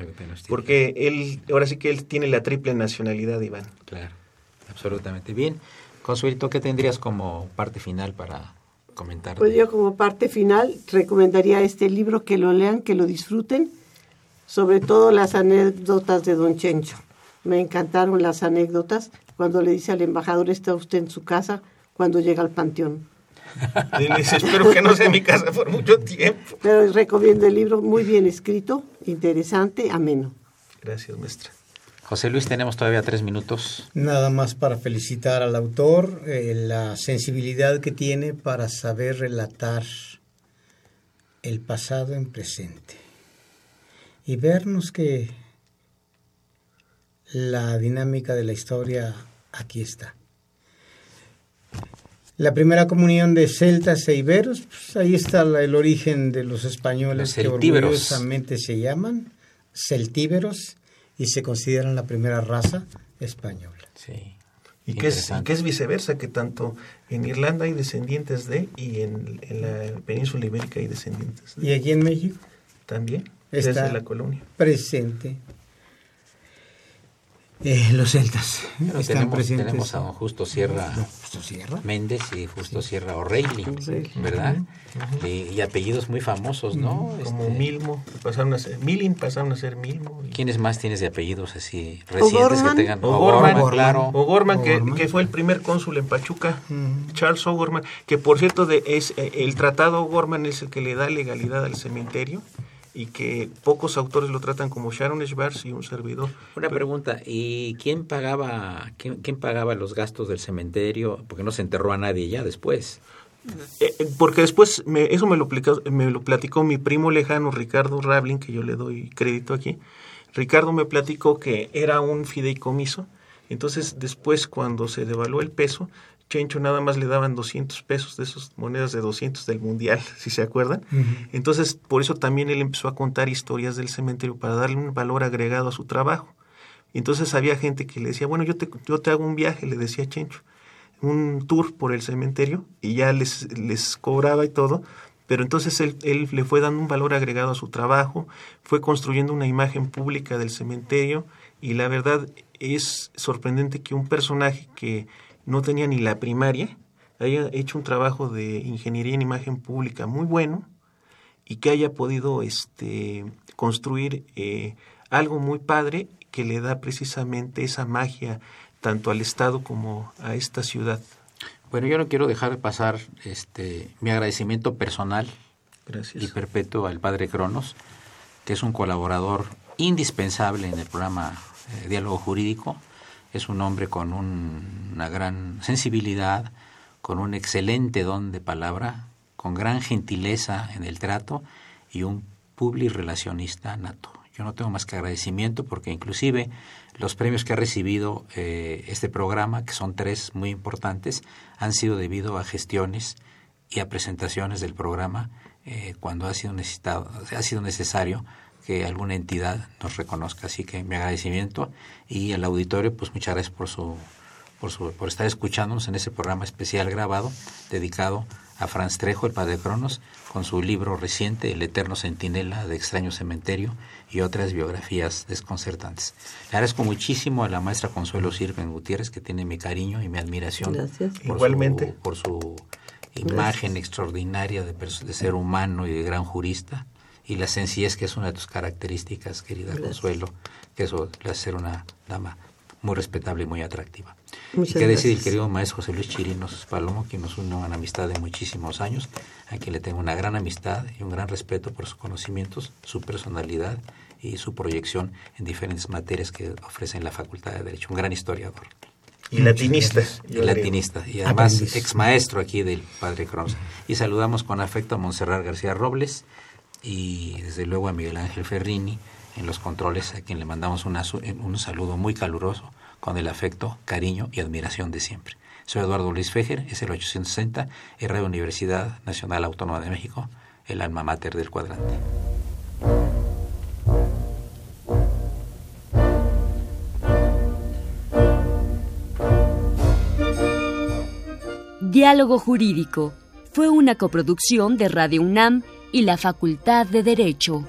Porque él, ahora sí que él tiene la triple nacionalidad, Iván. Claro, absolutamente. Bien. Consuelito, ¿qué tendrías como parte final para comentar? Pues yo como parte final recomendaría este libro, que lo lean, que lo disfruten, sobre todo las anécdotas de Don Chencho. Me encantaron las anécdotas cuando le dice al embajador, está usted en su casa, cuando llega al panteón [laughs] espero que no sea mi casa por mucho tiempo. Pero recomiendo el libro, muy bien escrito, interesante, ameno. Gracias, maestra. José Luis, tenemos todavía tres minutos. Nada más para felicitar al autor, eh, la sensibilidad que tiene para saber relatar el pasado en presente y vernos que la dinámica de la historia aquí está. La primera comunión de celtas e iberos, pues ahí está el origen de los españoles que orgullosamente se llaman celtíberos y se consideran la primera raza española. Sí. Y que, es, que es viceversa, que tanto en Irlanda hay descendientes de y en, la península ibérica hay descendientes de. ¿Y aquí en México? También, desde la colonia. Presente. Eh, los celtas están tenemos, presentes. Tenemos a Justo Sierra, Méndez y Justo Sierra O'Reilly, ¿verdad? y, apellidos muy famosos, ¿no? Como este, Milmo, pasaron a ser, Milin pasaron a ser Milmo. ¿Quiénes más tienes de apellidos así recientes que tengan? O'Gorman, claro. O'Gorman, que, que, fue el primer cónsul en Pachuca, Charles O'Gorman, que por cierto de, es eh, el tratado O'Gorman es el que le da legalidad al cementerio y que pocos autores lo tratan como Sharon Schwartz y un servidor. Una pregunta, ¿y quién pagaba quién, pagaba los gastos del cementerio? Porque no se enterró a nadie ya después. Eh, eh, porque después, me, eso me lo, platicó, me lo platicó mi primo lejano, Ricardo Rablin, que yo le doy crédito aquí. Ricardo me platicó que era un fideicomiso, entonces después cuando se devaluó el peso, Chencho nada más le daban 200 pesos de esas monedas de 200 del mundial, [laughs] si se acuerdan. Entonces, por eso también él empezó a contar historias del cementerio para darle un valor agregado a su trabajo. Entonces había gente que le decía, bueno, yo te, yo te hago un viaje, le decía Chencho, un tour por el cementerio y ya les, les cobraba y todo. Pero entonces él, él le fue dando un valor agregado a su trabajo, fue construyendo una imagen pública del cementerio y la verdad es sorprendente que un personaje que no tenía ni la primaria, haya hecho un trabajo de ingeniería en imagen pública muy bueno y que haya podido este, construir eh, algo muy padre que le da precisamente esa magia tanto al Estado como a esta ciudad. Bueno, yo no quiero dejar de pasar este, mi agradecimiento personal y perpetuo al padre Cronos, que es un colaborador indispensable en el programa eh, Diálogo Jurídico es un hombre con una gran sensibilidad, con un excelente don de palabra, con gran gentileza en el trato y un public relacionista nato. Yo no tengo más que agradecimiento porque inclusive los premios que ha recibido eh, este programa, que son tres muy importantes, han sido debido a gestiones y a presentaciones del programa eh, cuando ha sido, necesitado, ha sido necesario que alguna entidad nos reconozca. Así que mi agradecimiento y al auditorio, pues muchas gracias por su, por, su, por estar escuchándonos en ese programa especial grabado dedicado a Franz Trejo, el padre Cronos, con su libro reciente El eterno centinela de extraño cementerio y otras biografías desconcertantes. Le agradezco muchísimo a la maestra Consuelo Sirven Gutiérrez, que tiene mi cariño y mi admiración por Igualmente. Su, por su imagen extraordinaria de, de, ser humano y de gran jurista y la sencillez que es una de tus características, querida Consuelo, que eso le hace ser una dama muy respetable y muy atractiva. Muchas y que decir el gracias. querido maestro José Luis Chirinos Palomo, que nos une una amistad de muchísimos años, a quien le tengo una gran amistad y un gran respeto por sus conocimientos, su personalidad y su proyección en diferentes materias que ofrece en la Facultad de Derecho. Un gran historiador. Y latinista. Y latinista. Y además ex maestro aquí del Padre Cronos. Y saludamos con afecto a Montserrat García Robles y desde luego a Miguel Ángel Ferrini en los controles, a quien le mandamos una, un saludo muy caluroso con el afecto, cariño y admiración de siempre. Soy Eduardo Luis Fejer, es el 860, y Radio Universidad Nacional Autónoma de México, el alma mater del cuadrante. Diálogo Jurídico fue una coproducción de Radio UNAM y la Facultad de Derecho.